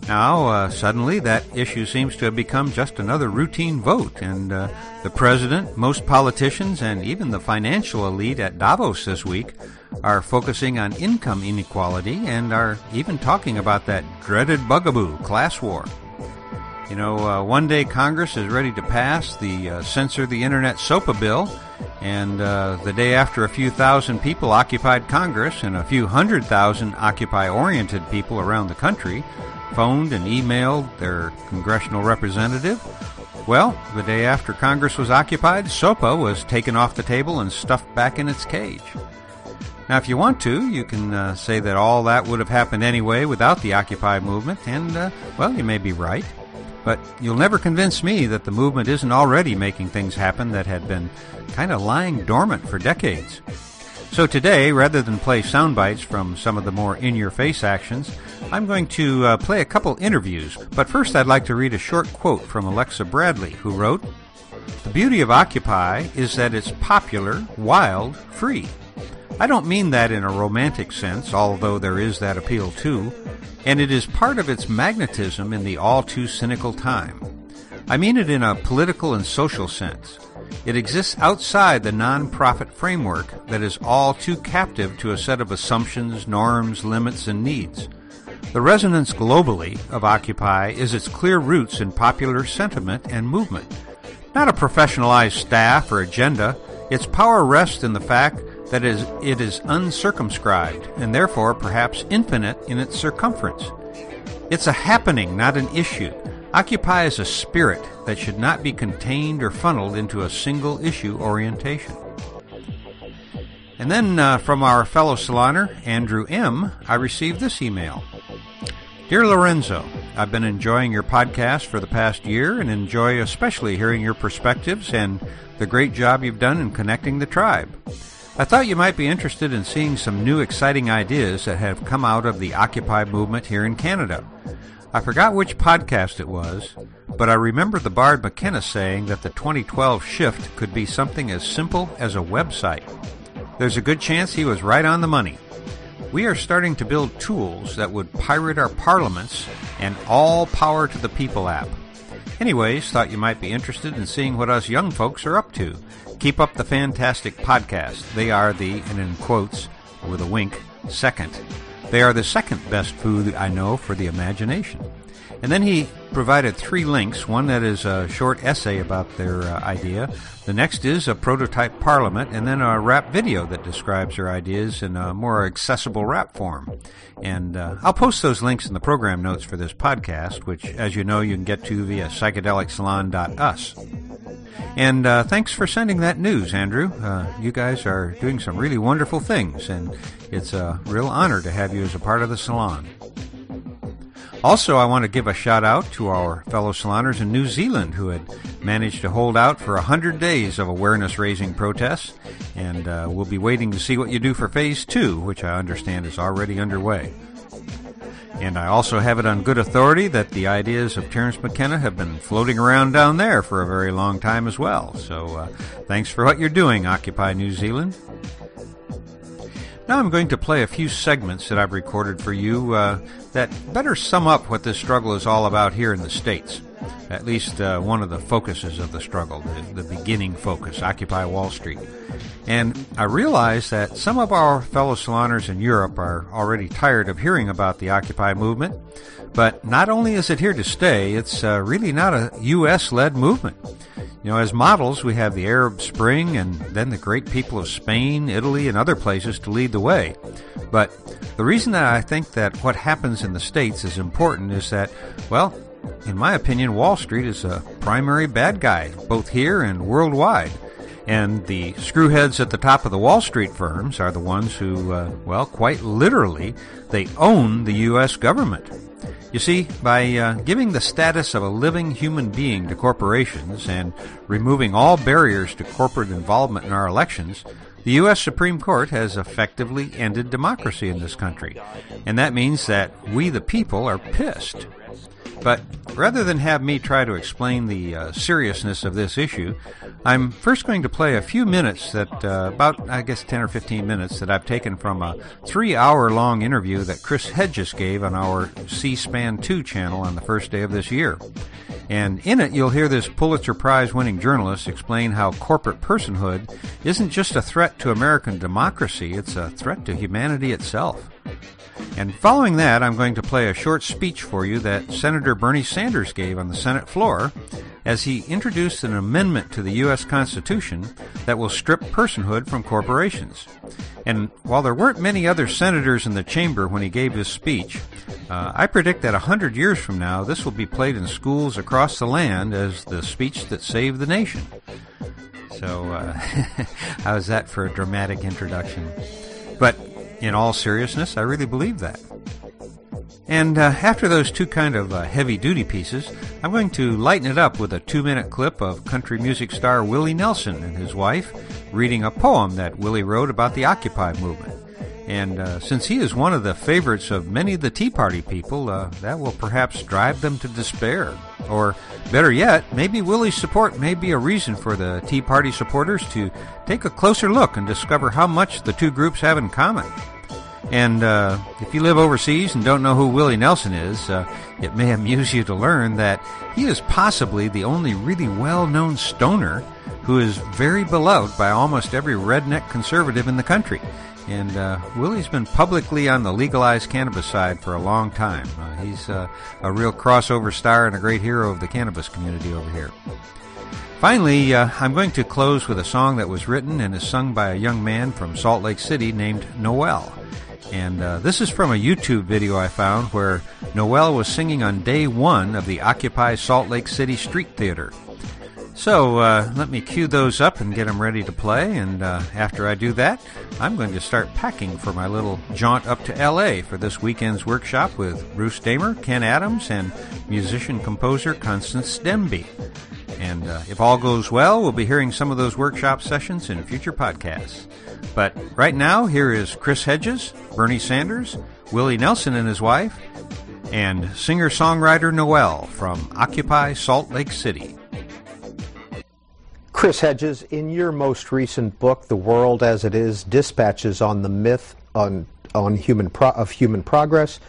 Now, uh, suddenly, that issue seems to have become just another routine vote, and uh, the president, most politicians, and even the financial elite at Davos this week are focusing on income inequality and are even talking about that dreaded bugaboo, class war. You know, uh, one day Congress is ready to pass the uh, Censor the Internet SOPA bill, and uh, the day after a few thousand people occupied Congress and a few hundred thousand Occupy oriented people around the country phoned and emailed their congressional representative. Well, the day after Congress was occupied, SOPA was taken off the table and stuffed back in its cage. Now, if you want to, you can uh, say that all that would have happened anyway without the Occupy movement, and, uh, well, you may be right. But you'll never convince me that the movement isn't already making things happen that had been kind of lying dormant for decades. So today, rather than play sound bites from some of the more in your face actions, I'm going to uh, play a couple interviews. But first, I'd like to read a short quote from Alexa Bradley, who wrote The beauty of Occupy is that it's popular, wild, free. I don't mean that in a romantic sense, although there is that appeal too and it is part of its magnetism in the all too cynical time. I mean it in a political and social sense. It exists outside the non-profit framework that is all too captive to a set of assumptions, norms, limits, and needs. The resonance globally of Occupy is its clear roots in popular sentiment and movement. Not a professionalized staff or agenda, its power rests in the fact that is, it is uncircumscribed and therefore perhaps infinite in its circumference. It's a happening, not an issue. Occupy is a spirit that should not be contained or funneled into a single issue orientation. And then uh, from our fellow saloner, Andrew M., I received this email. Dear Lorenzo, I've been enjoying your podcast for the past year and enjoy especially hearing your perspectives and the great job you've done in connecting the tribe. I thought you might be interested in seeing some new exciting ideas that have come out of the Occupy movement here in Canada. I forgot which podcast it was, but I remember the Bard McKenna saying that the 2012 shift could be something as simple as a website. There's a good chance he was right on the money. We are starting to build tools that would pirate our parliaments and all power to the people app. Anyways, thought you might be interested in seeing what us young folks are up to. Keep up the fantastic podcast. They are the, and in quotes, with a wink, second. They are the second best food I know for the imagination. And then he provided three links one that is a short essay about their uh, idea, the next is a prototype parliament, and then a rap video that describes their ideas in a more accessible rap form. And uh, I'll post those links in the program notes for this podcast, which, as you know, you can get to via psychedelicsalon.us. And uh, thanks for sending that news, Andrew. Uh, you guys are doing some really wonderful things, and it's a real honor to have you as a part of the salon. Also, I want to give a shout out to our fellow saloners in New Zealand who had managed to hold out for 100 days of awareness raising protests, and uh, we'll be waiting to see what you do for phase two, which I understand is already underway. And I also have it on good authority that the ideas of Terence McKenna have been floating around down there for a very long time as well. So uh, thanks for what you're doing, Occupy New Zealand. Now I'm going to play a few segments that I've recorded for you uh, that better sum up what this struggle is all about here in the States. At least uh, one of the focuses of the struggle, the, the beginning focus, Occupy Wall Street. And I realize that some of our fellow saloners in Europe are already tired of hearing about the Occupy movement. But not only is it here to stay, it's uh, really not a U.S. led movement. You know, as models, we have the Arab Spring and then the great people of Spain, Italy, and other places to lead the way. But the reason that I think that what happens in the States is important is that, well, in my opinion, Wall Street is a primary bad guy, both here and worldwide. And the screwheads at the top of the Wall Street firms are the ones who, uh, well, quite literally, they own the U.S. government. You see, by uh, giving the status of a living human being to corporations and removing all barriers to corporate involvement in our elections, the U.S. Supreme Court has effectively ended democracy in this country. And that means that we, the people, are pissed. But rather than have me try to explain the uh, seriousness of this issue, I'm first going to play a few minutes that, uh, about, I guess, 10 or 15 minutes that I've taken from a three hour long interview that Chris Hedges gave on our C SPAN 2 channel on the first day of this year. And in it, you'll hear this Pulitzer Prize winning journalist explain how corporate personhood isn't just a threat to American democracy, it's a threat to humanity itself. And following that, I'm going to play a short speech for you that Senator Bernie Sanders gave on the Senate floor as he introduced an amendment to the U.S. Constitution that will strip personhood from corporations. And while there weren't many other senators in the chamber when he gave his speech, uh, I predict that a hundred years from now, this will be played in schools across the land as the speech that saved the nation. So, uh, <laughs> how's that for a dramatic introduction? But in all seriousness, I really believe that. And uh, after those two kind of uh, heavy duty pieces, I'm going to lighten it up with a two minute clip of country music star Willie Nelson and his wife reading a poem that Willie wrote about the Occupy movement. And uh, since he is one of the favorites of many of the Tea Party people, uh, that will perhaps drive them to despair. Or better yet, maybe Willie's support may be a reason for the Tea Party supporters to take a closer look and discover how much the two groups have in common. And uh, if you live overseas and don't know who Willie Nelson is, uh, it may <laughs> amuse you to learn that he is possibly the only really well known stoner who is very beloved by almost every redneck conservative in the country. And uh, Willie's been publicly on the legalized cannabis side for a long time. Uh, he's uh, a real crossover star and a great hero of the cannabis community over here. Finally, uh, I'm going to close with a song that was written and is sung by a young man from Salt Lake City named Noel. And uh, this is from a YouTube video I found where Noel was singing on day one of the Occupy Salt Lake City Street Theater. So uh, let me cue those up and get them ready to play. And uh, after I do that, I'm going to start packing for my little jaunt up to LA for this weekend's workshop with Bruce Damer, Ken Adams, and musician composer Constance Demby. And uh, if all goes well, we'll be hearing some of those workshop sessions in future podcasts. But right now, here is Chris Hedges, Bernie Sanders, Willie Nelson and his wife, and singer songwriter Noel from Occupy Salt Lake City. Chris Hedges, in your most recent book, The World as It Is Dispatches on the Myth on, on human pro- of Human Progress,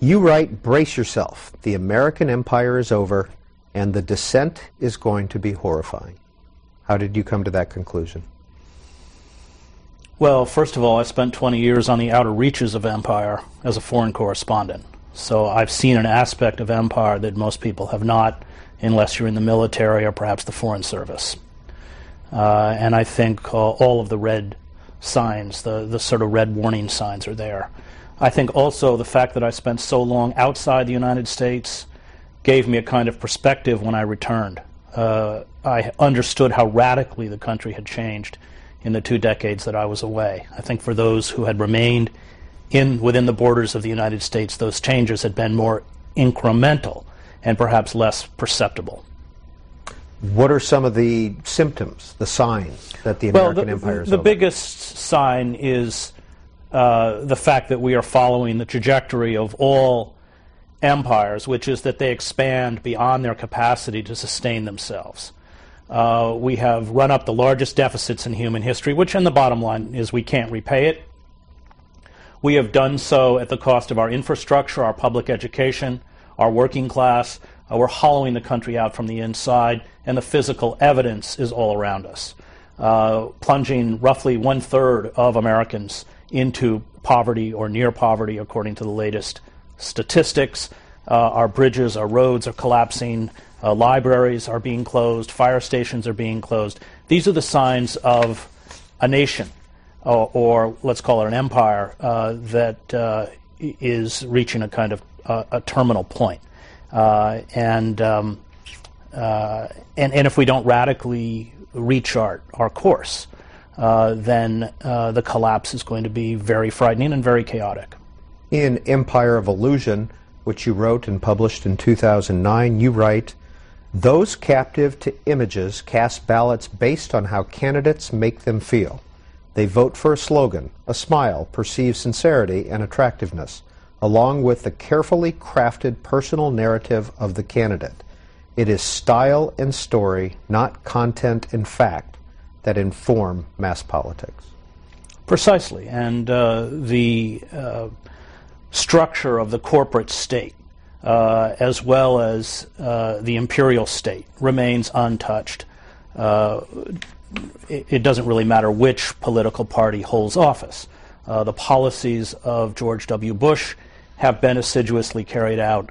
you write, Brace yourself. The American empire is over, and the descent is going to be horrifying. How did you come to that conclusion? Well, first of all, I spent 20 years on the outer reaches of empire as a foreign correspondent. So I've seen an aspect of empire that most people have not, unless you're in the military or perhaps the foreign service. Uh, and I think uh, all of the red signs, the, the sort of red warning signs, are there. I think also the fact that I spent so long outside the United States gave me a kind of perspective when I returned. Uh, I understood how radically the country had changed in the two decades that I was away. I think for those who had remained in within the borders of the United States, those changes had been more incremental and perhaps less perceptible. What are some of the symptoms, the signs that the well, American the, empire is The over? biggest sign is uh, the fact that we are following the trajectory of all empires, which is that they expand beyond their capacity to sustain themselves. Uh, we have run up the largest deficits in human history, which, in the bottom line, is we can't repay it. We have done so at the cost of our infrastructure, our public education, our working class. Uh, we're hollowing the country out from the inside, and the physical evidence is all around us, uh, plunging roughly one third of Americans into poverty or near poverty, according to the latest statistics. Uh, our bridges, our roads are collapsing. Uh, libraries are being closed. Fire stations are being closed. These are the signs of a nation, or, or let's call it an empire, uh, that uh, is reaching a kind of uh, a terminal point. And, um, Uh, and and if we don't radically rechart our course, uh, then uh, the collapse is going to be very frightening and very chaotic. In Empire of Illusion, which you wrote and published in 2009, you write, those captive to images cast ballots based on how candidates make them feel. They vote for a slogan, a smile, perceived sincerity, and attractiveness, along with the carefully crafted personal narrative of the candidate. It is style and story, not content and fact, that inform mass politics. Precisely. And uh, the uh, structure of the corporate state, uh, as well as uh, the imperial state, remains untouched. Uh, it, it, doesn't really matter which political party holds office. Uh, the policies of George W. Bush have been assiduously carried out,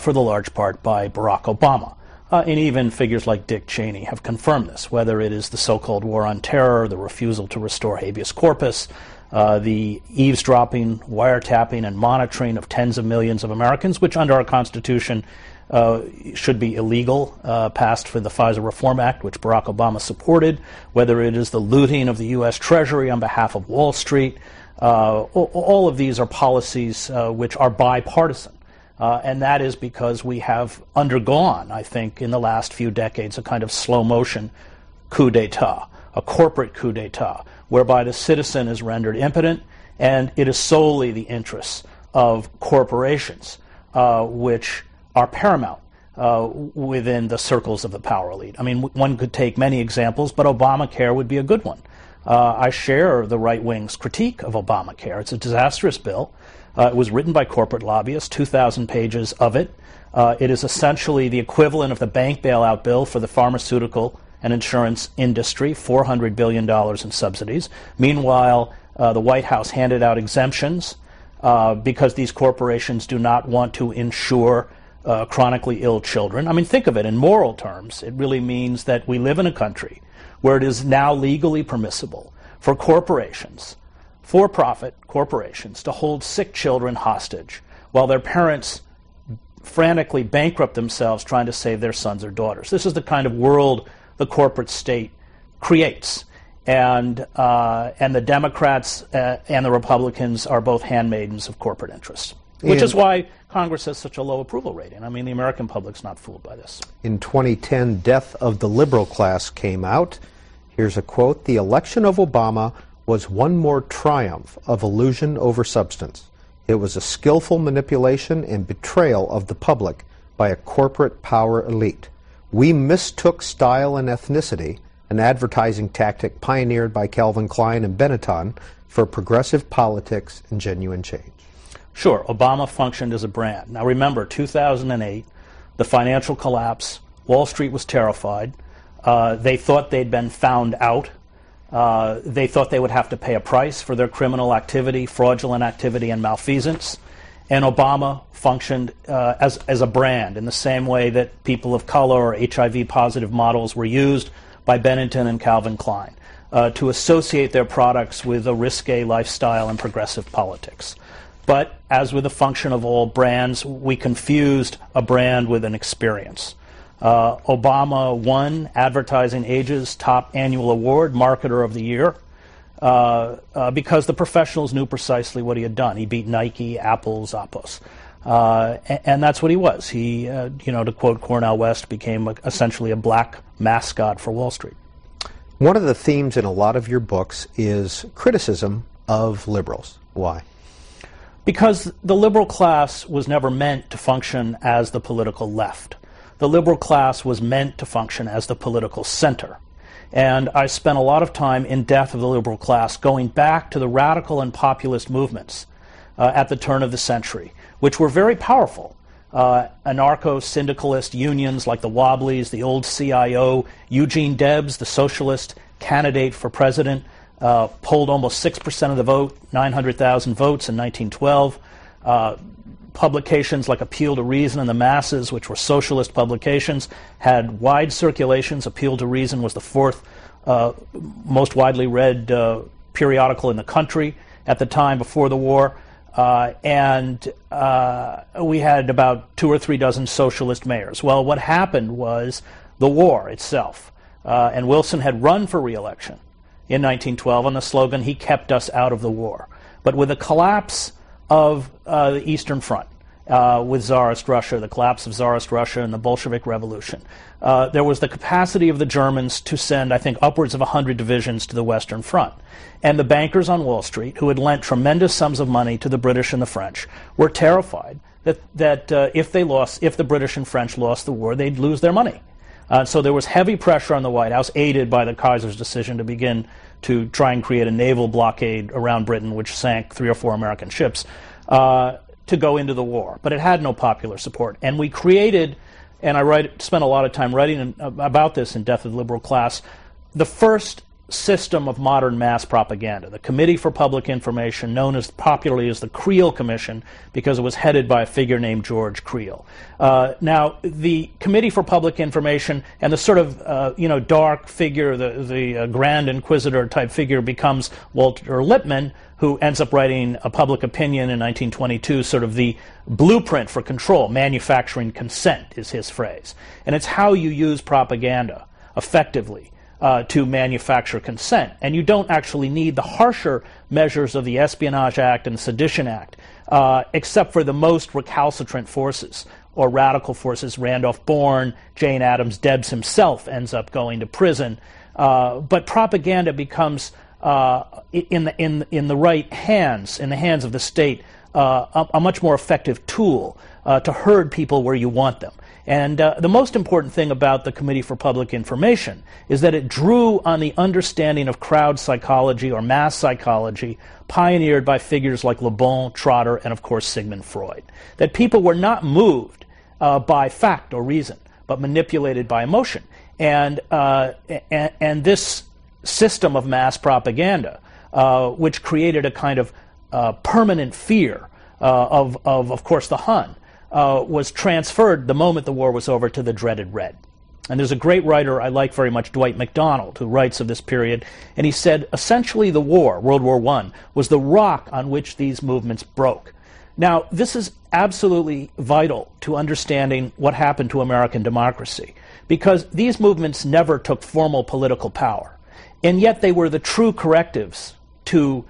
for the large part, by Barack Obama. Uh, and even figures like Dick Cheney have confirmed this, whether it is the so called war on terror, the refusal to restore habeas corpus, uh, the eavesdropping, wiretapping, and monitoring of tens of millions of Americans, which under our Constitution uh, should be illegal, uh, passed for the FISA Reform Act, which Barack Obama supported, whether it is the looting of the U.S. Treasury on behalf of Wall Street. Uh, all of these are policies uh, which are bipartisan. Uh, and that is because we have undergone, I think, in the last few decades, a kind of slow motion coup d'etat, a corporate coup d'etat, whereby the citizen is rendered impotent, and it is solely the interests of corporations uh, which are paramount uh, within the circles of the power elite. I mean, one could take many examples, but Obamacare would be a good one. Uh, I share the right wing's critique of Obamacare. It's a disastrous bill. Uh, it was written by corporate lobbyists, 2,000 pages of it. Uh, it is essentially the equivalent of the bank bailout bill for the pharmaceutical and insurance industry, $400 billion in subsidies. Meanwhile, uh, the White House handed out exemptions uh, because these corporations do not want to insure uh, chronically ill children. I mean, think of it in moral terms. It really means that we live in a country where it is now legally permissible for corporations, for profit corporations, to hold sick children hostage while their parents frantically bankrupt themselves trying to save their sons or daughters. This is the kind of world the corporate state creates. And, uh, and the Democrats uh, and the Republicans are both handmaidens of corporate interests, which is why Congress has such a low approval rating. I mean, the American public's not fooled by this. In 2010, Death of the Liberal Class came out. Here's a quote The election of Obama was one more triumph of illusion over substance. It was a skillful manipulation and betrayal of the public by a corporate power elite. We mistook style and ethnicity, an advertising tactic pioneered by Calvin Klein and Benetton, for progressive politics and genuine change. Sure, Obama functioned as a brand. Now remember, 2008, the financial collapse, Wall Street was terrified. Uh, they thought they'd been found out. Uh, they thought they would have to pay a price for their criminal activity, fraudulent activity, and malfeasance. and Obama functioned uh, as, as a brand in the same way that people of color or HIV positive models were used by Benetton and Calvin Klein uh, to associate their products with a risque lifestyle and progressive politics. But as with the function of all brands, we confused a brand with an experience. Uh, Obama won Advertising Age's top annual award, Marketer of the Year, uh, uh, because the professionals knew precisely what he had done. He beat Nike, Apple, Zappos. Uh, and, and, that's what he was. He, uh, you know, to quote Cornel West, became a, essentially a black mascot for Wall Street. One of the themes in a lot of your books is criticism of liberals. Why? Because the liberal class was never meant to function as the political left. The liberal class was meant to function as the political center. And I spent a lot of time in Death of the Liberal Class going back to the radical and populist movements uh, at the turn of the century, which were very powerful. Uh, anarcho syndicalist unions like the Wobblies, the old CIO, Eugene Debs, the socialist candidate for president, uh, polled almost 6% of the vote, 900,000 votes in 1912. Publications like Appeal to Reason and the Masses, which were socialist publications, had wide circulations. Appeal to Reason was the fourth uh, most widely read uh, periodical in the country at the time before the war. Uh, and uh, we had about two or three dozen socialist mayors. Well, what happened was the war itself. Uh, and Wilson had run for reelection in 1912 on the slogan, He kept us out of the war. But with the collapse of uh, the Eastern Front uh, with Tsarist Russia, the collapse of Tsarist Russia and the Bolshevik Revolution. Uh, there was the capacity of the Germans to send, I think, upwards of 100 divisions to the Western Front. And the bankers on Wall Street, who had lent tremendous sums of money to the British and the French, were terrified that, that uh, if they lost, if the British and French lost the war, they'd lose their money. Uh, so there was heavy pressure on the White House, aided by the Kaiser's decision to begin to try and create a naval blockade around Britain, which sank three or four American ships, uh, to go into the war. But it had no popular support. And we created, and I write, spent a lot of time writing about this in Death of the Liberal Class, the first system of modern mass propaganda. The Committee for Public Information, known as popularly as the Creel Commission, because it was headed by a figure named George Creel. Uh, now, the Committee for Public Information and the sort of uh, you know dark figure, the the uh, Grand Inquisitor type figure, becomes Walter Lippmann, who ends up writing a public opinion in 1922, sort of the blueprint for control. Manufacturing consent is his phrase, and it's how you use propaganda effectively uh, to manufacture consent. And you don't actually need the harsher measures of the Espionage Act and Sedition Act, uh, except for the most recalcitrant forces or radical forces. Randolph Bourne, Jane Addams, Debs himself ends up going to prison. Uh, but propaganda becomes, uh, in, the, in, in the right hands, in the hands of the state, uh, a, a, much more effective tool uh, to herd people where you want them. And uh, the most important thing about the Committee for Public Information is that it drew on the understanding of crowd psychology or mass psychology pioneered by figures like Le Bon, Trotter, and of course Sigmund Freud. That people were not moved uh, by fact or reason, but manipulated by emotion. And, uh, and, and, this system of mass propaganda, uh, which created a kind of uh, permanent fear uh, of, of, of course, the Hun, uh, was transferred the moment the war was over to the dreaded Red. And there's a great writer I like very much, Dwight MacDonald, who writes of this period, and he said essentially the war, World War I, was the rock on which these movements broke. Now, this is absolutely vital to understanding what happened to American democracy, because these movements never took formal political power, and yet they were the true correctives to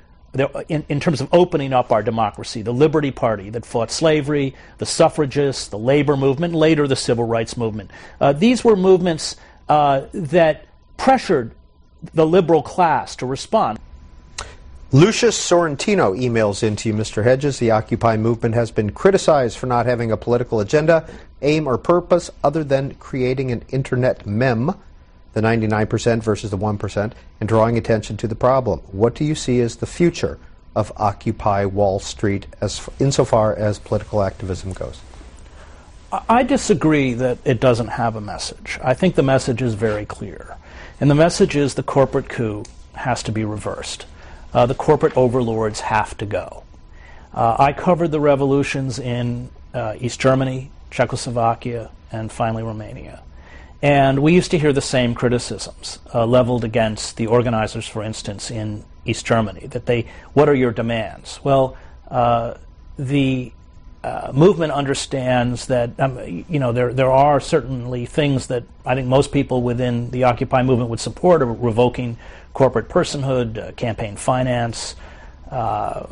in, in, terms of opening up our democracy, the Liberty Party that fought slavery, the suffragists, the labor movement, later the civil rights movement. Uh, these were movements uh, that pressured the liberal class to respond. Lucius Sorrentino emails into you, Mr. Hedges. The Occupy movement has been criticized for not having a political agenda, aim, or purpose other than creating an internet meme the 99% versus the 1%, and drawing attention to the problem. What do you see as the future of Occupy Wall Street as insofar as political activism goes? I disagree that it doesn't have a message. I think the message is very clear. And the message is the corporate coup has to be reversed. Uh, the corporate overlords have to go. Uh, I covered the revolutions in uh, East Germany, Czechoslovakia, and finally Romania. And we used to hear the same criticisms uh, leveled against the organizers, for instance, in East Germany. That they, what are your demands? Well, uh, the uh, movement understands that um, you know there there are certainly things that I think most people within the Occupy movement would support: revoking corporate personhood, uh, campaign finance, uh,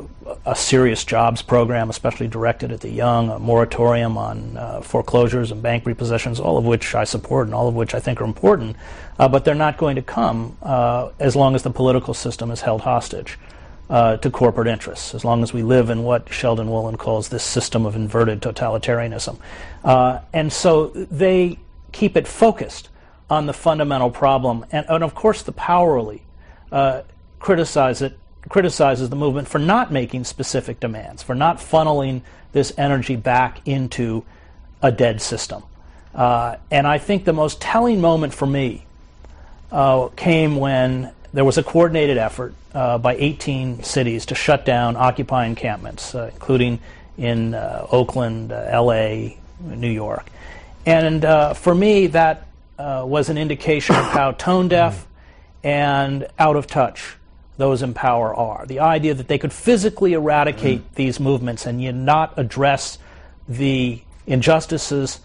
a serious jobs program, especially directed at the young, a moratorium on uh, foreclosures and bank repossessions, all of which I support and all of which I think are important, uh, but they're not going to come uh, as long as the political system is held hostage. Uh, to corporate interests, as long as we live in what Sheldon Wolin calls this system of inverted totalitarianism. Uh, and so they keep it focused on the fundamental problem. And, and of course, the power elite criticize it criticizes the movement for not making specific demands, for not funneling this energy back into a dead system. Uh, and I think the most telling moment for me uh, came when there was a coordinated effort uh, by 18 cities to shut down Occupy encampments, uh, including in uh, Oakland, uh, LA, New York. And for me, that was an indication of how tone deaf and out of touch those in power are. The idea that they could physically eradicate mm. these movements and yet not address the injustices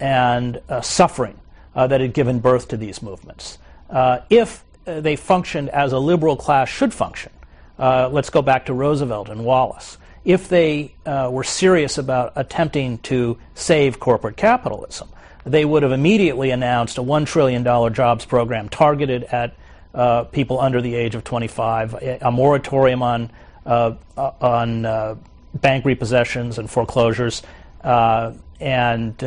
and uh, suffering uh, that had given birth to these movements. Uh, if uh, they functioned as a liberal class should function, uh, let's go back to Roosevelt and Wallace. If they uh, were serious about attempting to save corporate capitalism, they would have immediately announced a $1 trillion jobs program targeted at uh, people under the age of 25, a, moratorium on uh, uh on uh, bank repossessions and foreclosures, uh, and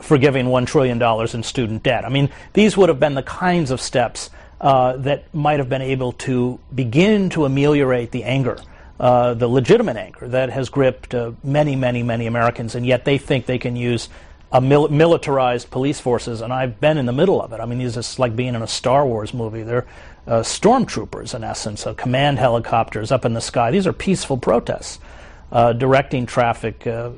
forgiving one trillion dollars in student debt. I mean, these would have been the kinds of steps that might have been able to begin to ameliorate the anger. Uh, the legitimate anger that has gripped uh, many, many, many Americans, and yet they think they can use a mil- militarized police forces, and I've been in the middle of it. I mean, it's just like being in a Star Wars movie. They're uh, stormtroopers, in essence, uh, command helicopters up in the sky. These are peaceful protests, uh, directing traffic. Uh,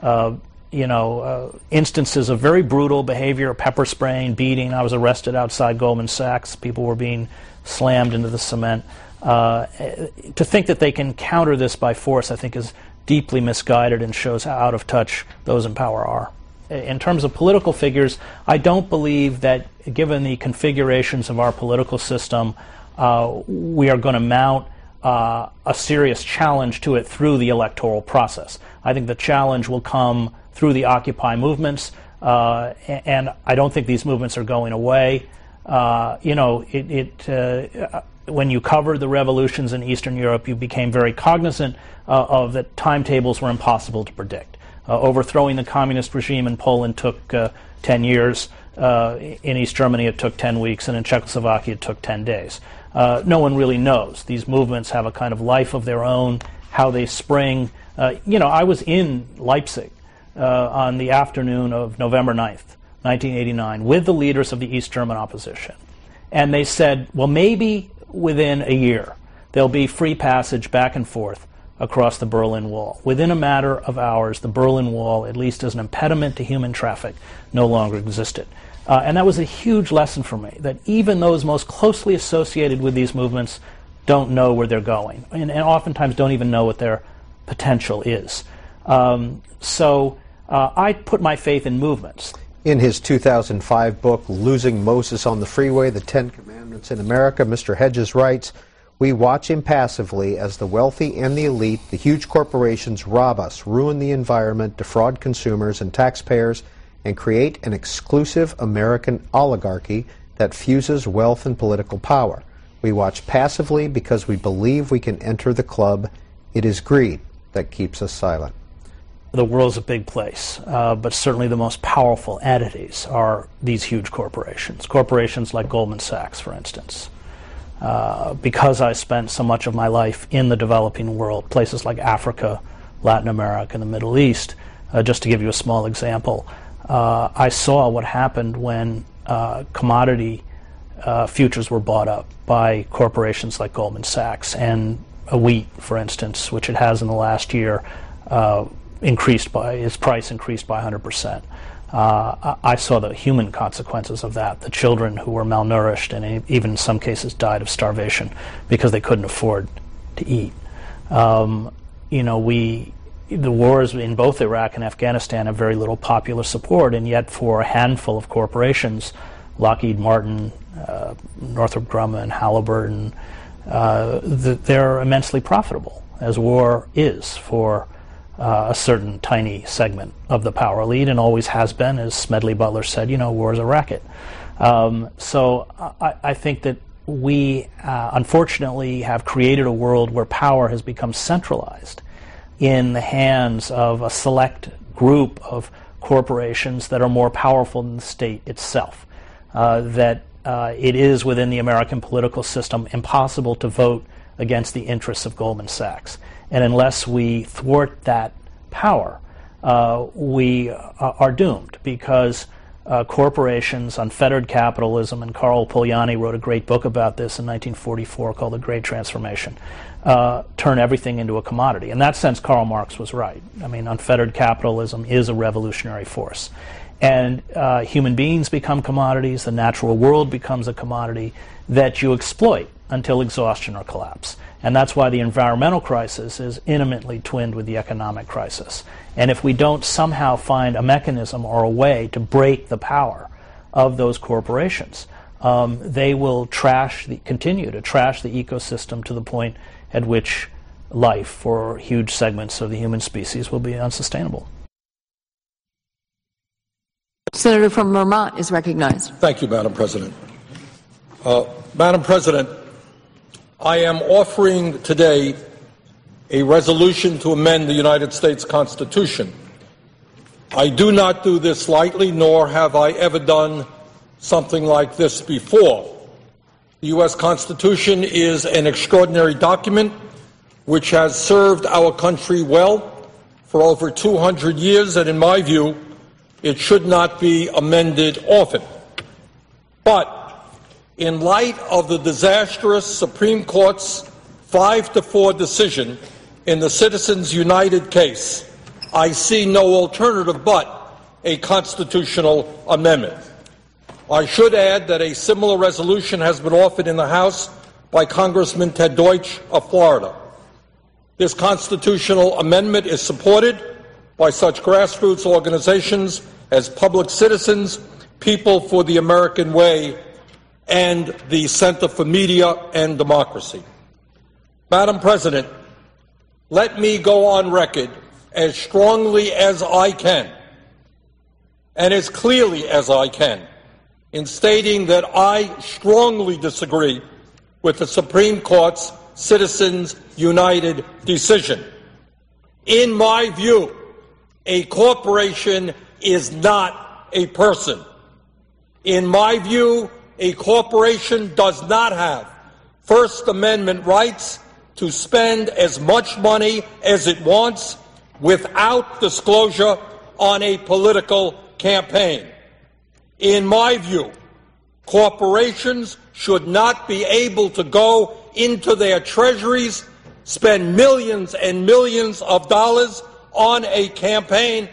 uh, you know, uh, instances of very brutal behavior, pepper spraying, beating. I was arrested outside Goldman Sachs. People were being slammed into the cement. to think that they can counter this by force, I think, is deeply misguided and shows how out of touch those in power are in terms of political figures, I don't believe that, given the configurations of our political system, uh, we are going to mount uh, a serious challenge to it through the electoral process. I think the challenge will come through the Occupy movements, uh, and I don't think these movements are going away. Uh, you know, it, it uh, when you covered the revolutions in Eastern Europe, you became very cognizant uh, of that timetables were impossible to predict. Uh, overthrowing the communist regime in Poland took uh, 10 years. Uh, in East Germany, it took 10 weeks, and in Czechoslovakia, it took 10 days. no one really knows. These movements have a kind of life of their own, how they spring. you know, I was in Leipzig on the afternoon of November 9th, 1989, with the leaders of the East German opposition. And they said, well, maybe within a year, there'll be free passage back and forth across the Berlin Wall. Within a matter of hours, the Berlin Wall, at least as an impediment to human traffic, no longer existed. Uh, and that was a huge lesson for me that even those most closely associated with these movements don't know where they're going, and, and oftentimes don't even know what their potential is. Um, so uh, I put my faith in movements. In his 2005 book, Losing Moses on the Freeway The Ten Commandments in America, Mr. Hedges writes, we watch impassively as the wealthy and the elite, the huge corporations, rob us, ruin the environment, defraud consumers and taxpayers, and create an exclusive American oligarchy that fuses wealth and political power. We watch passively because we believe we can enter the club. It is greed that keeps us silent. The world's a big place, uh, but certainly the most powerful entities are these huge corporations. Corporations like Goldman Sachs, for instance. Uh, because I spent so much of my life in the developing world, places like Africa, Latin America, and the Middle East. Uh, just to give you a small example, uh, I saw what happened when uh, commodity uh, futures were bought up by corporations like Goldman Sachs, and wheat, for instance, which it has in the last year, increased by its price increased by 100 percent. Uh, I saw the human consequences of that. The children who were malnourished and even in some cases died of starvation because they couldn't afford to eat. Um, you know, we the wars in both Iraq and Afghanistan have very little popular support, and yet for a handful of corporations, Lockheed Martin, uh, Northrop Grumman, Halliburton, uh, the, they're immensely profitable, as war is for uh, a certain tiny segment of the power elite, and always has been, as Smedley Butler said. You know, war is a racket. Um, so I, I, think that we, uh, unfortunately, have created a world where power has become centralized in the hands of a select group of corporations that are more powerful than the state itself. Uh, that uh, it is within the American political system impossible to vote against the interests of Goldman Sachs. And unless we thwart that power, uh, we uh, are doomed because uh, corporations, unfettered capitalism, and Karl Polanyi wrote a great book about this in 1944 called The Great Transformation, uh, turn everything into a commodity. In that sense, Karl Marx was right. I mean, unfettered capitalism is a revolutionary force. And uh, human beings become commodities, the natural world becomes a commodity that you exploit until exhaustion or collapse. And that's why the environmental crisis is intimately twinned with the economic crisis. And if we don't somehow find a mechanism or a way to break the power of those corporations, um, they will trash the, continue to trash the ecosystem to the point at which life for huge segments of the human species will be unsustainable. Senator from Vermont is recognized. Thank you, Madam President. Uh, Madam President, I am offering today a resolution to amend the United States Constitution. I do not do this lightly, nor have I ever done something like this before. The U.S. Constitution is an extraordinary document which has served our country well for over 200 years, and in my view, it should not be amended often. But in light of the disastrous Supreme Court's 5 to 4 decision in the Citizens United case, I see no alternative but a constitutional amendment. I should add that a similar resolution has been offered in the House by Congressman Ted Deutch of Florida. This constitutional amendment is supported by such grassroots organizations as Public Citizens, People for the American Way, and the Center for Media and Democracy. Madam President, let me go on record as strongly as I can and as clearly as I can in stating that I strongly disagree with the Supreme Court's Citizens United decision. In my view, a corporation is not a person. In my view, a corporation does not have First Amendment rights to spend as much money as it wants without disclosure on a political campaign. In my view, corporations should not be able to go into their treasuries, spend millions and millions of dollars on a campaign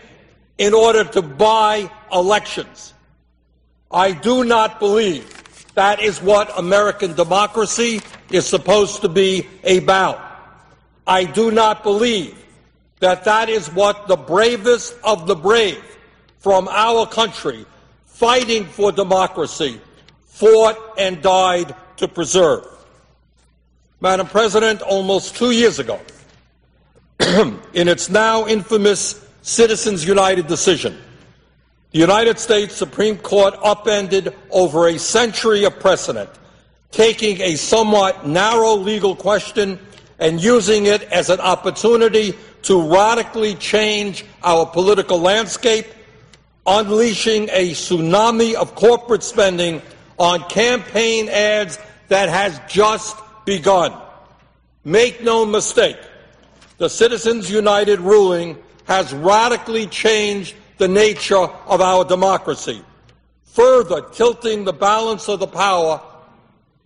in order to buy elections. I do not believe that is what American democracy is supposed to be about. I do not believe that that is what the bravest of the brave from our country fighting for democracy, fought and died to preserve. Madam President, almost two years ago, <clears throat> in its now infamous Citizens United decision, the United States Supreme Court upended over a century of precedent, taking a somewhat narrow legal question and using it as an opportunity to radically change our political landscape unleashing a tsunami of corporate spending on campaign ads that has just begun. Make no mistake, the Citizens United ruling has radically changed the nature of our democracy, further tilting the balance of the power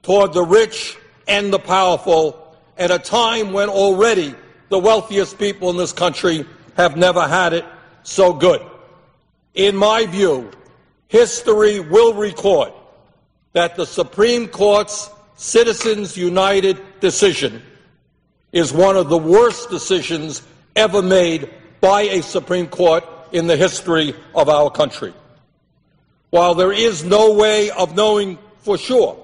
toward the rich and the powerful at a time when already the wealthiest people in this country have never had it so good. In my view, history will record that the Supreme Court's Citizens United decision is one of the worst decisions ever made by a Supreme Court in the history of our country. While there is no way of knowing for sure,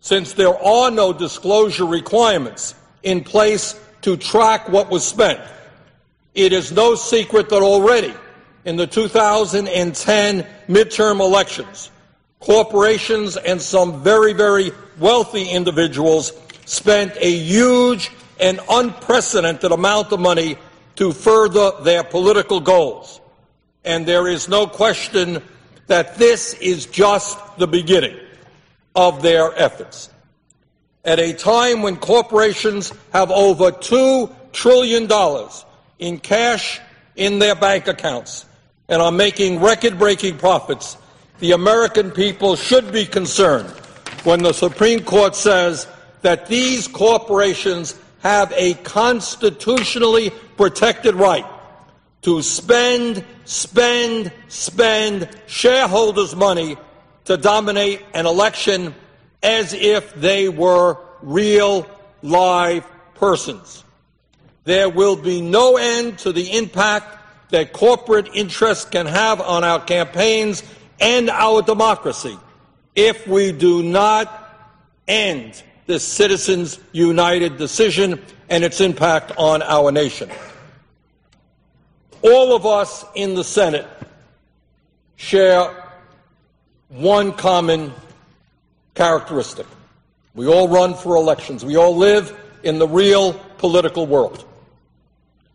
since there are no disclosure requirements in place to track what was spent, it is no secret that already in the 2010 midterm elections, corporations and some very, very wealthy individuals spent a huge and unprecedented amount of money to further their political goals. And there is no question that this is just the beginning of their efforts. At a time when corporations have over $2 trillion in cash in their bank accounts and are making record breaking profits, the American people should be concerned when the Supreme Court says that these corporations have a constitutionally protected right to spend, spend, spend shareholders' money to dominate an election as if they were real, live persons. There will be no end to the impact that corporate interests can have on our campaigns and our democracy if we do not end this Citizens United decision and its impact on our nation. All of us in the Senate share one common characteristic. We all run for elections. We all live in the real political world.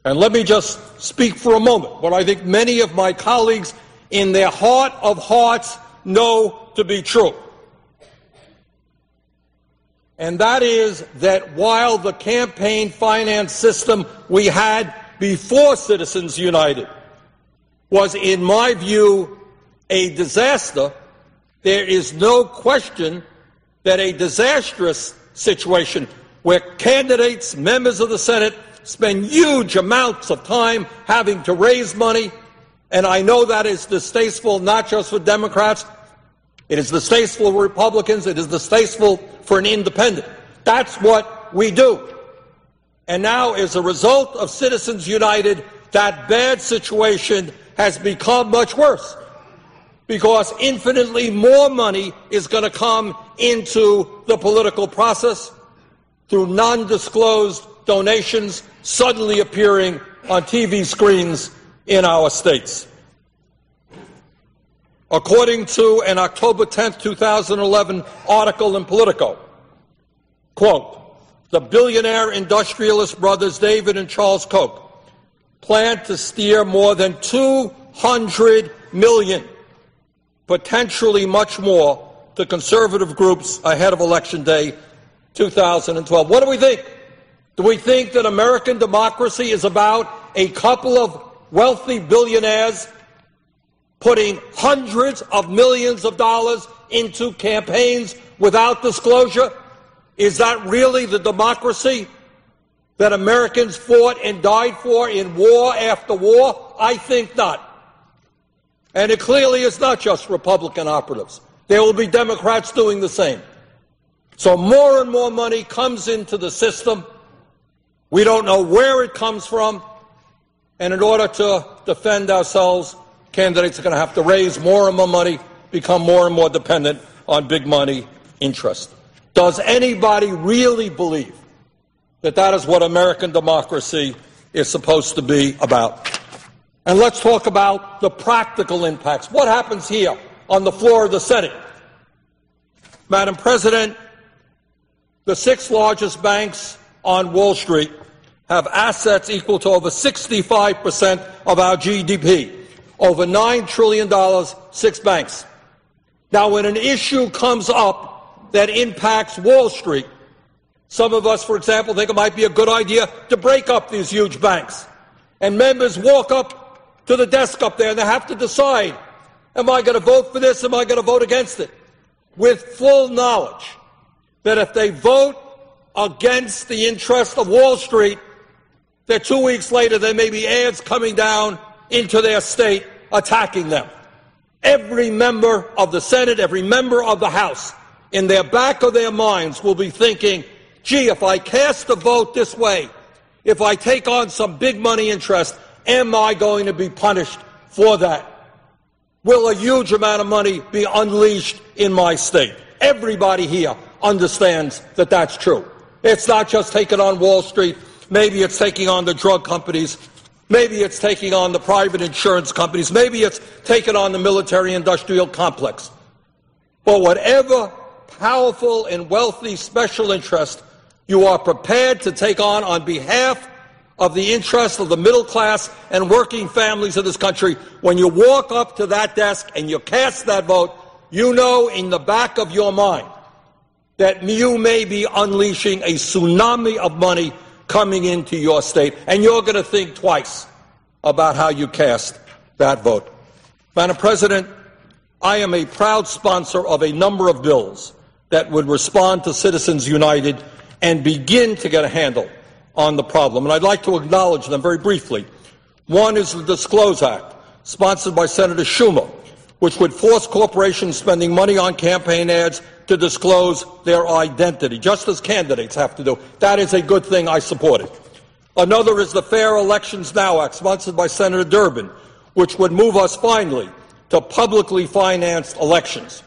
And let me just speak for a moment what I think many of my colleagues in their heart of hearts know to be true. And that is that while the campaign finance system we had before Citizens United was, in my view, a disaster, there is no question that a disastrous situation where candidates, members of the Senate, spend huge amounts of time having to raise money. And I know that is distasteful not just for Democrats, it is distasteful for Republicans, it is distasteful for an independent. That's what we do. And now, as a result of Citizens United, that bad situation has become much worse because infinitely more money is going to come into the political process through non disclosed donations suddenly appearing on TV screens in our states. According to an October 10, 2011 article in Politico, quote, the billionaire industrialist brothers David and Charles Koch plan to steer more than 200 million, potentially much more, to conservative groups ahead of Election Day 2012. What do we think? Do we think that American democracy is about a couple of wealthy billionaires putting hundreds of millions of dollars into campaigns without disclosure? Is that really the democracy that Americans fought and died for in war after war? I think not. And it clearly is not just Republican operatives. There will be Democrats doing the same. So more and more money comes into the system we don't know where it comes from. And in order to defend ourselves, candidates are going to have to raise more and more money, become more and more dependent on big money interest. Does anybody really believe that that is what American democracy is supposed to be about? And let's talk about the practical impacts. What happens here on the floor of the Senate? Madam President, the six largest banks on Wall Street have assets equal to over 65% of our GDP. Over $9 trillion, six banks. Now, when an issue comes up that impacts Wall Street, some of us, for example, think it might be a good idea to break up these huge banks. And members walk up to the desk up there and they have to decide am I going to vote for this? Am I going to vote against it? With full knowledge that if they vote against the interest of Wall Street, that two weeks later there may be ads coming down into their state attacking them. Every member of the Senate, every member of the House, in their back of their minds will be thinking, gee, if I cast a vote this way, if I take on some big money interest, am I going to be punished for that? Will a huge amount of money be unleashed in my state? Everybody here understands that that's true. It's not just taking on Wall Street. Maybe it's taking on the drug companies. Maybe it's taking on the private insurance companies. Maybe it's taking on the military industrial complex. But whatever powerful and wealthy special interest you are prepared to take on on behalf of the interests of the middle class and working families of this country, when you walk up to that desk and you cast that vote, you know in the back of your mind that you may be unleashing a tsunami of money coming into your state, and you're going to think twice about how you cast that vote. Madam President, I am a proud sponsor of a number of bills that would respond to Citizens United and begin to get a handle on the problem. And I'd like to acknowledge them very briefly. One is the Disclose Act, sponsored by Senator Schumer, which would force corporations spending money on campaign ads to disclose their identity, just as candidates have to do. That is a good thing. I support it. Another is the Fair Elections Now Act, sponsored by Senator Durbin, which would move us finally to publicly financed elections.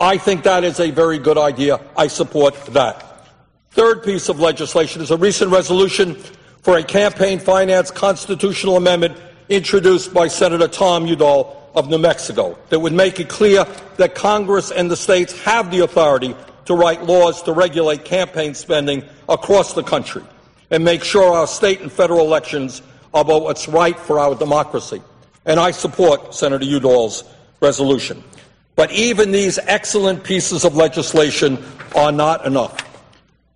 I think that is a very good idea. I support that. Third piece of legislation is a recent resolution for a campaign finance constitutional amendment introduced by Senator Tom Udall of New Mexico that would make it clear that Congress and the states have the authority to write laws to regulate campaign spending across the country and make sure our state and federal elections are about what's right for our democracy. And I support Senator Udall's resolution. But even these excellent pieces of legislation are not enough.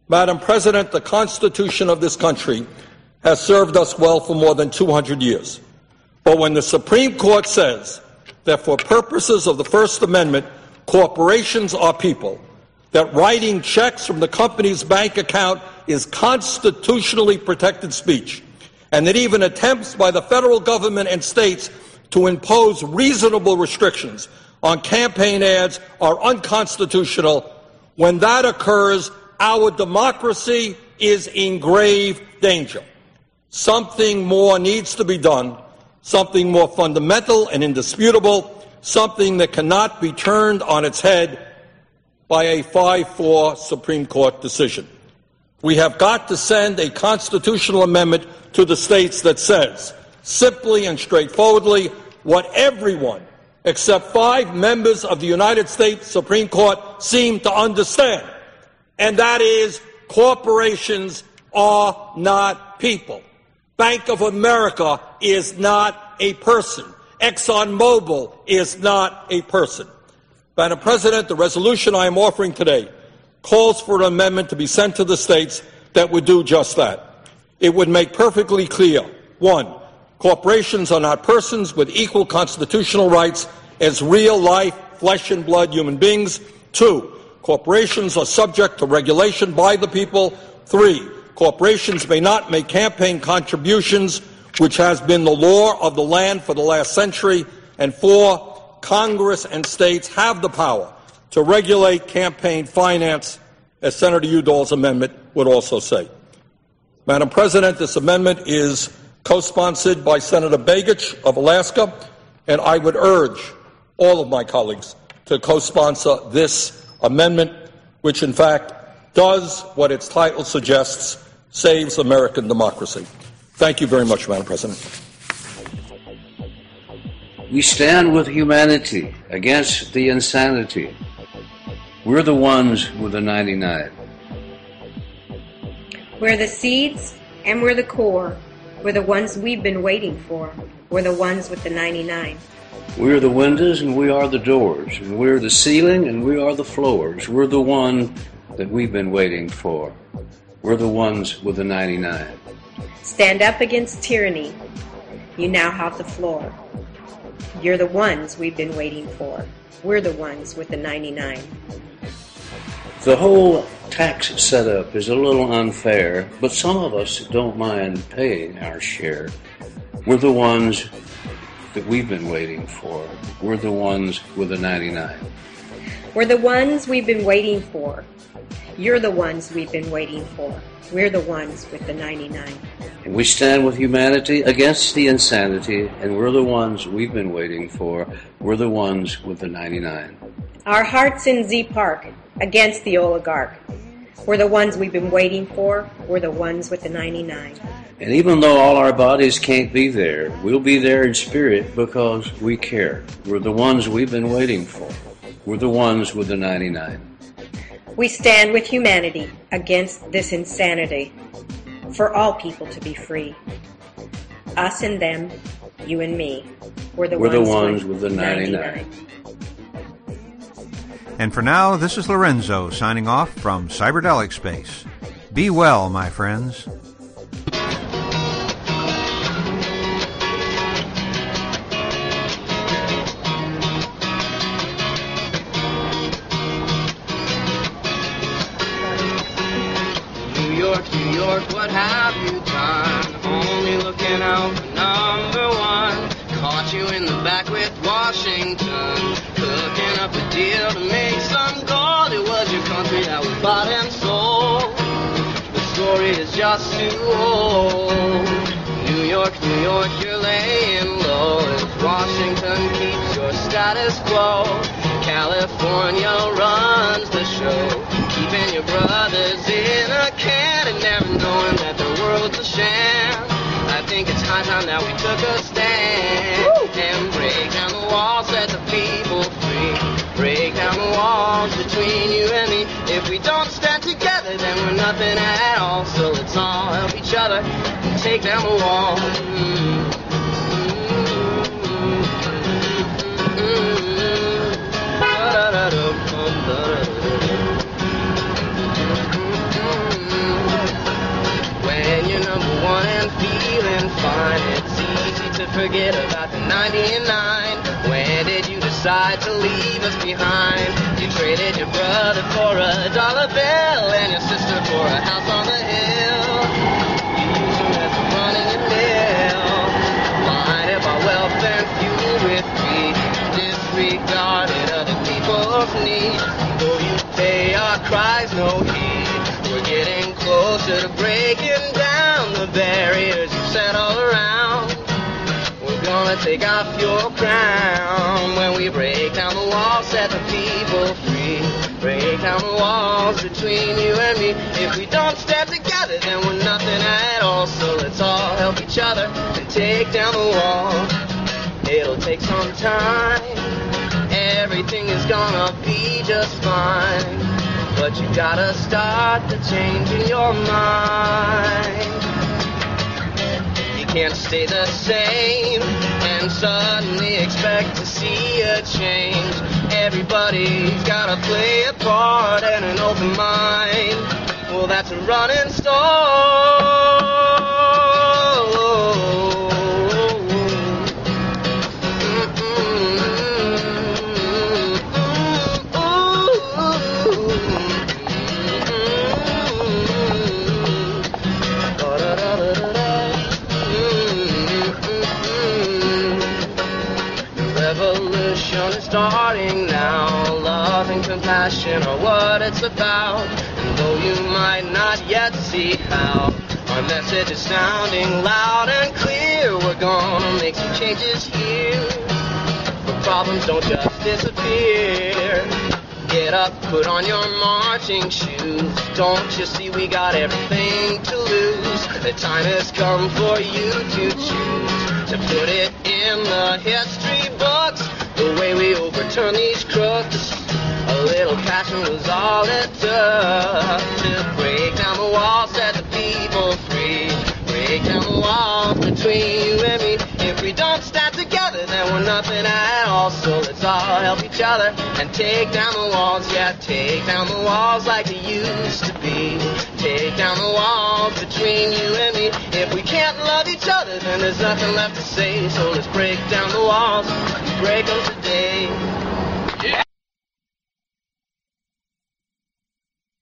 Madam President, the Constitution of this country has served us well for more than 200 years. But when the Supreme Court says that for purposes of the First Amendment, corporations are people, that writing checks from the company's bank account is constitutionally protected speech, and that even attempts by the federal government and states to impose reasonable restrictions on campaign ads are unconstitutional. When that occurs, our democracy is in grave danger. Something more needs to be done something more fundamental and indisputable, something that cannot be turned on its head by a 5 4 Supreme Court decision. We have got to send a constitutional amendment to the states that says, simply and straightforwardly, what everyone except five members of the United States Supreme Court seem to understand, and that is corporations are not people. Bank of America is not a person. ExxonMobil is not a person. Madam President, the resolution I am offering today calls for an amendment to be sent to the states that would do just that. It would make perfectly clear one, corporations are not persons with equal constitutional rights as real life, flesh and blood human beings. Two, corporations are subject to regulation by the people. Three, corporations may not make campaign contributions, which has been the law of the land for the last century. And four, Congress and states have the power to regulate campaign finance, as Senator Udall's amendment would also say. Madam President, this amendment is co-sponsored by Senator Begich of Alaska, and I would urge all of my colleagues to co-sponsor this amendment, which in fact does what its title suggests saves American democracy. Thank you very much, Madam President. We stand with humanity against the insanity. We're the ones with the 99. We're the seeds and we're the core. We're the ones we've been waiting for. We're the ones with the 99. We're the windows and we are the doors. And we're the ceiling and we are the floors. We're the one that we've been waiting for. We're the ones with the 99. Stand up against tyranny. You now have the floor. You're the ones we've been waiting for. We're the ones with the 99. The whole tax setup is a little unfair, but some of us don't mind paying our share. We're the ones that we've been waiting for. We're the ones with the 99. We're the ones we've been waiting for. You're the ones we've been waiting for. We're the ones with the 99. We stand with humanity against the insanity, and we're the ones we've been waiting for. We're the ones with the 99. Our hearts in Z Park against the oligarch. We're the ones we've been waiting for. We're the ones with the 99. And even though all our bodies can't be there, we'll be there in spirit because we care. We're the ones we've been waiting for. We're the ones with the 99. We stand with humanity against this insanity. For all people to be free. Us and them, you and me. We're the We're ones, the ones with the 99. 99. And for now, this is Lorenzo signing off from Cyberdelic Space. Be well, my friends. Is too old. New York, New York, you're laying low. As Washington keeps your status quo. California runs the show. Keeping your brothers in a can and never knowing that the world's a sham. I think it's high time that we took a stand and break down the walls, set the people free. Break down the walls between you and me. If we don't stand together, then we're nothing at all. So let's all help each other take down the wall. When you're number one and feeling fine, it's easy to forget about the 99. When did you decide to leave us behind? You traded your brother for a dollar bill and your sister for a house on the hill. Disregarded other people's need. Though you pay our cries no heed. We're getting closer to breaking down the barriers you set all around. We're gonna take off your crown when we break down the walls, set the people free. Break down the walls between you and me. If we don't stand together, then we're nothing at all. So let's all help each other and take down the wall. It'll take some time. Everything is gonna be just fine. But you gotta start the change in your mind. You can't stay the same and suddenly expect to see a change. Everybody's gotta play a part and an open mind. Well, that's a running The starting now. Love and compassion are what it's about. And though you might not yet see how, our message is sounding loud and clear. We're gonna make some changes here. But problems don't just disappear. Get up, put on your marching shoes. Don't you see we got everything to lose? The time has come for you to choose to put it in the history books. The way we overturn these crooks. A little passion was all it took to break down the walls, set the people free. Break down the walls between you and me. If we don't stand together, then we're nothing at all. So let's all help each other and take down the walls. Yeah, take down the walls like they used to be. Take down the walls between you and me. If we can't love each other, then there's nothing left to say. So let's break down the walls. sei.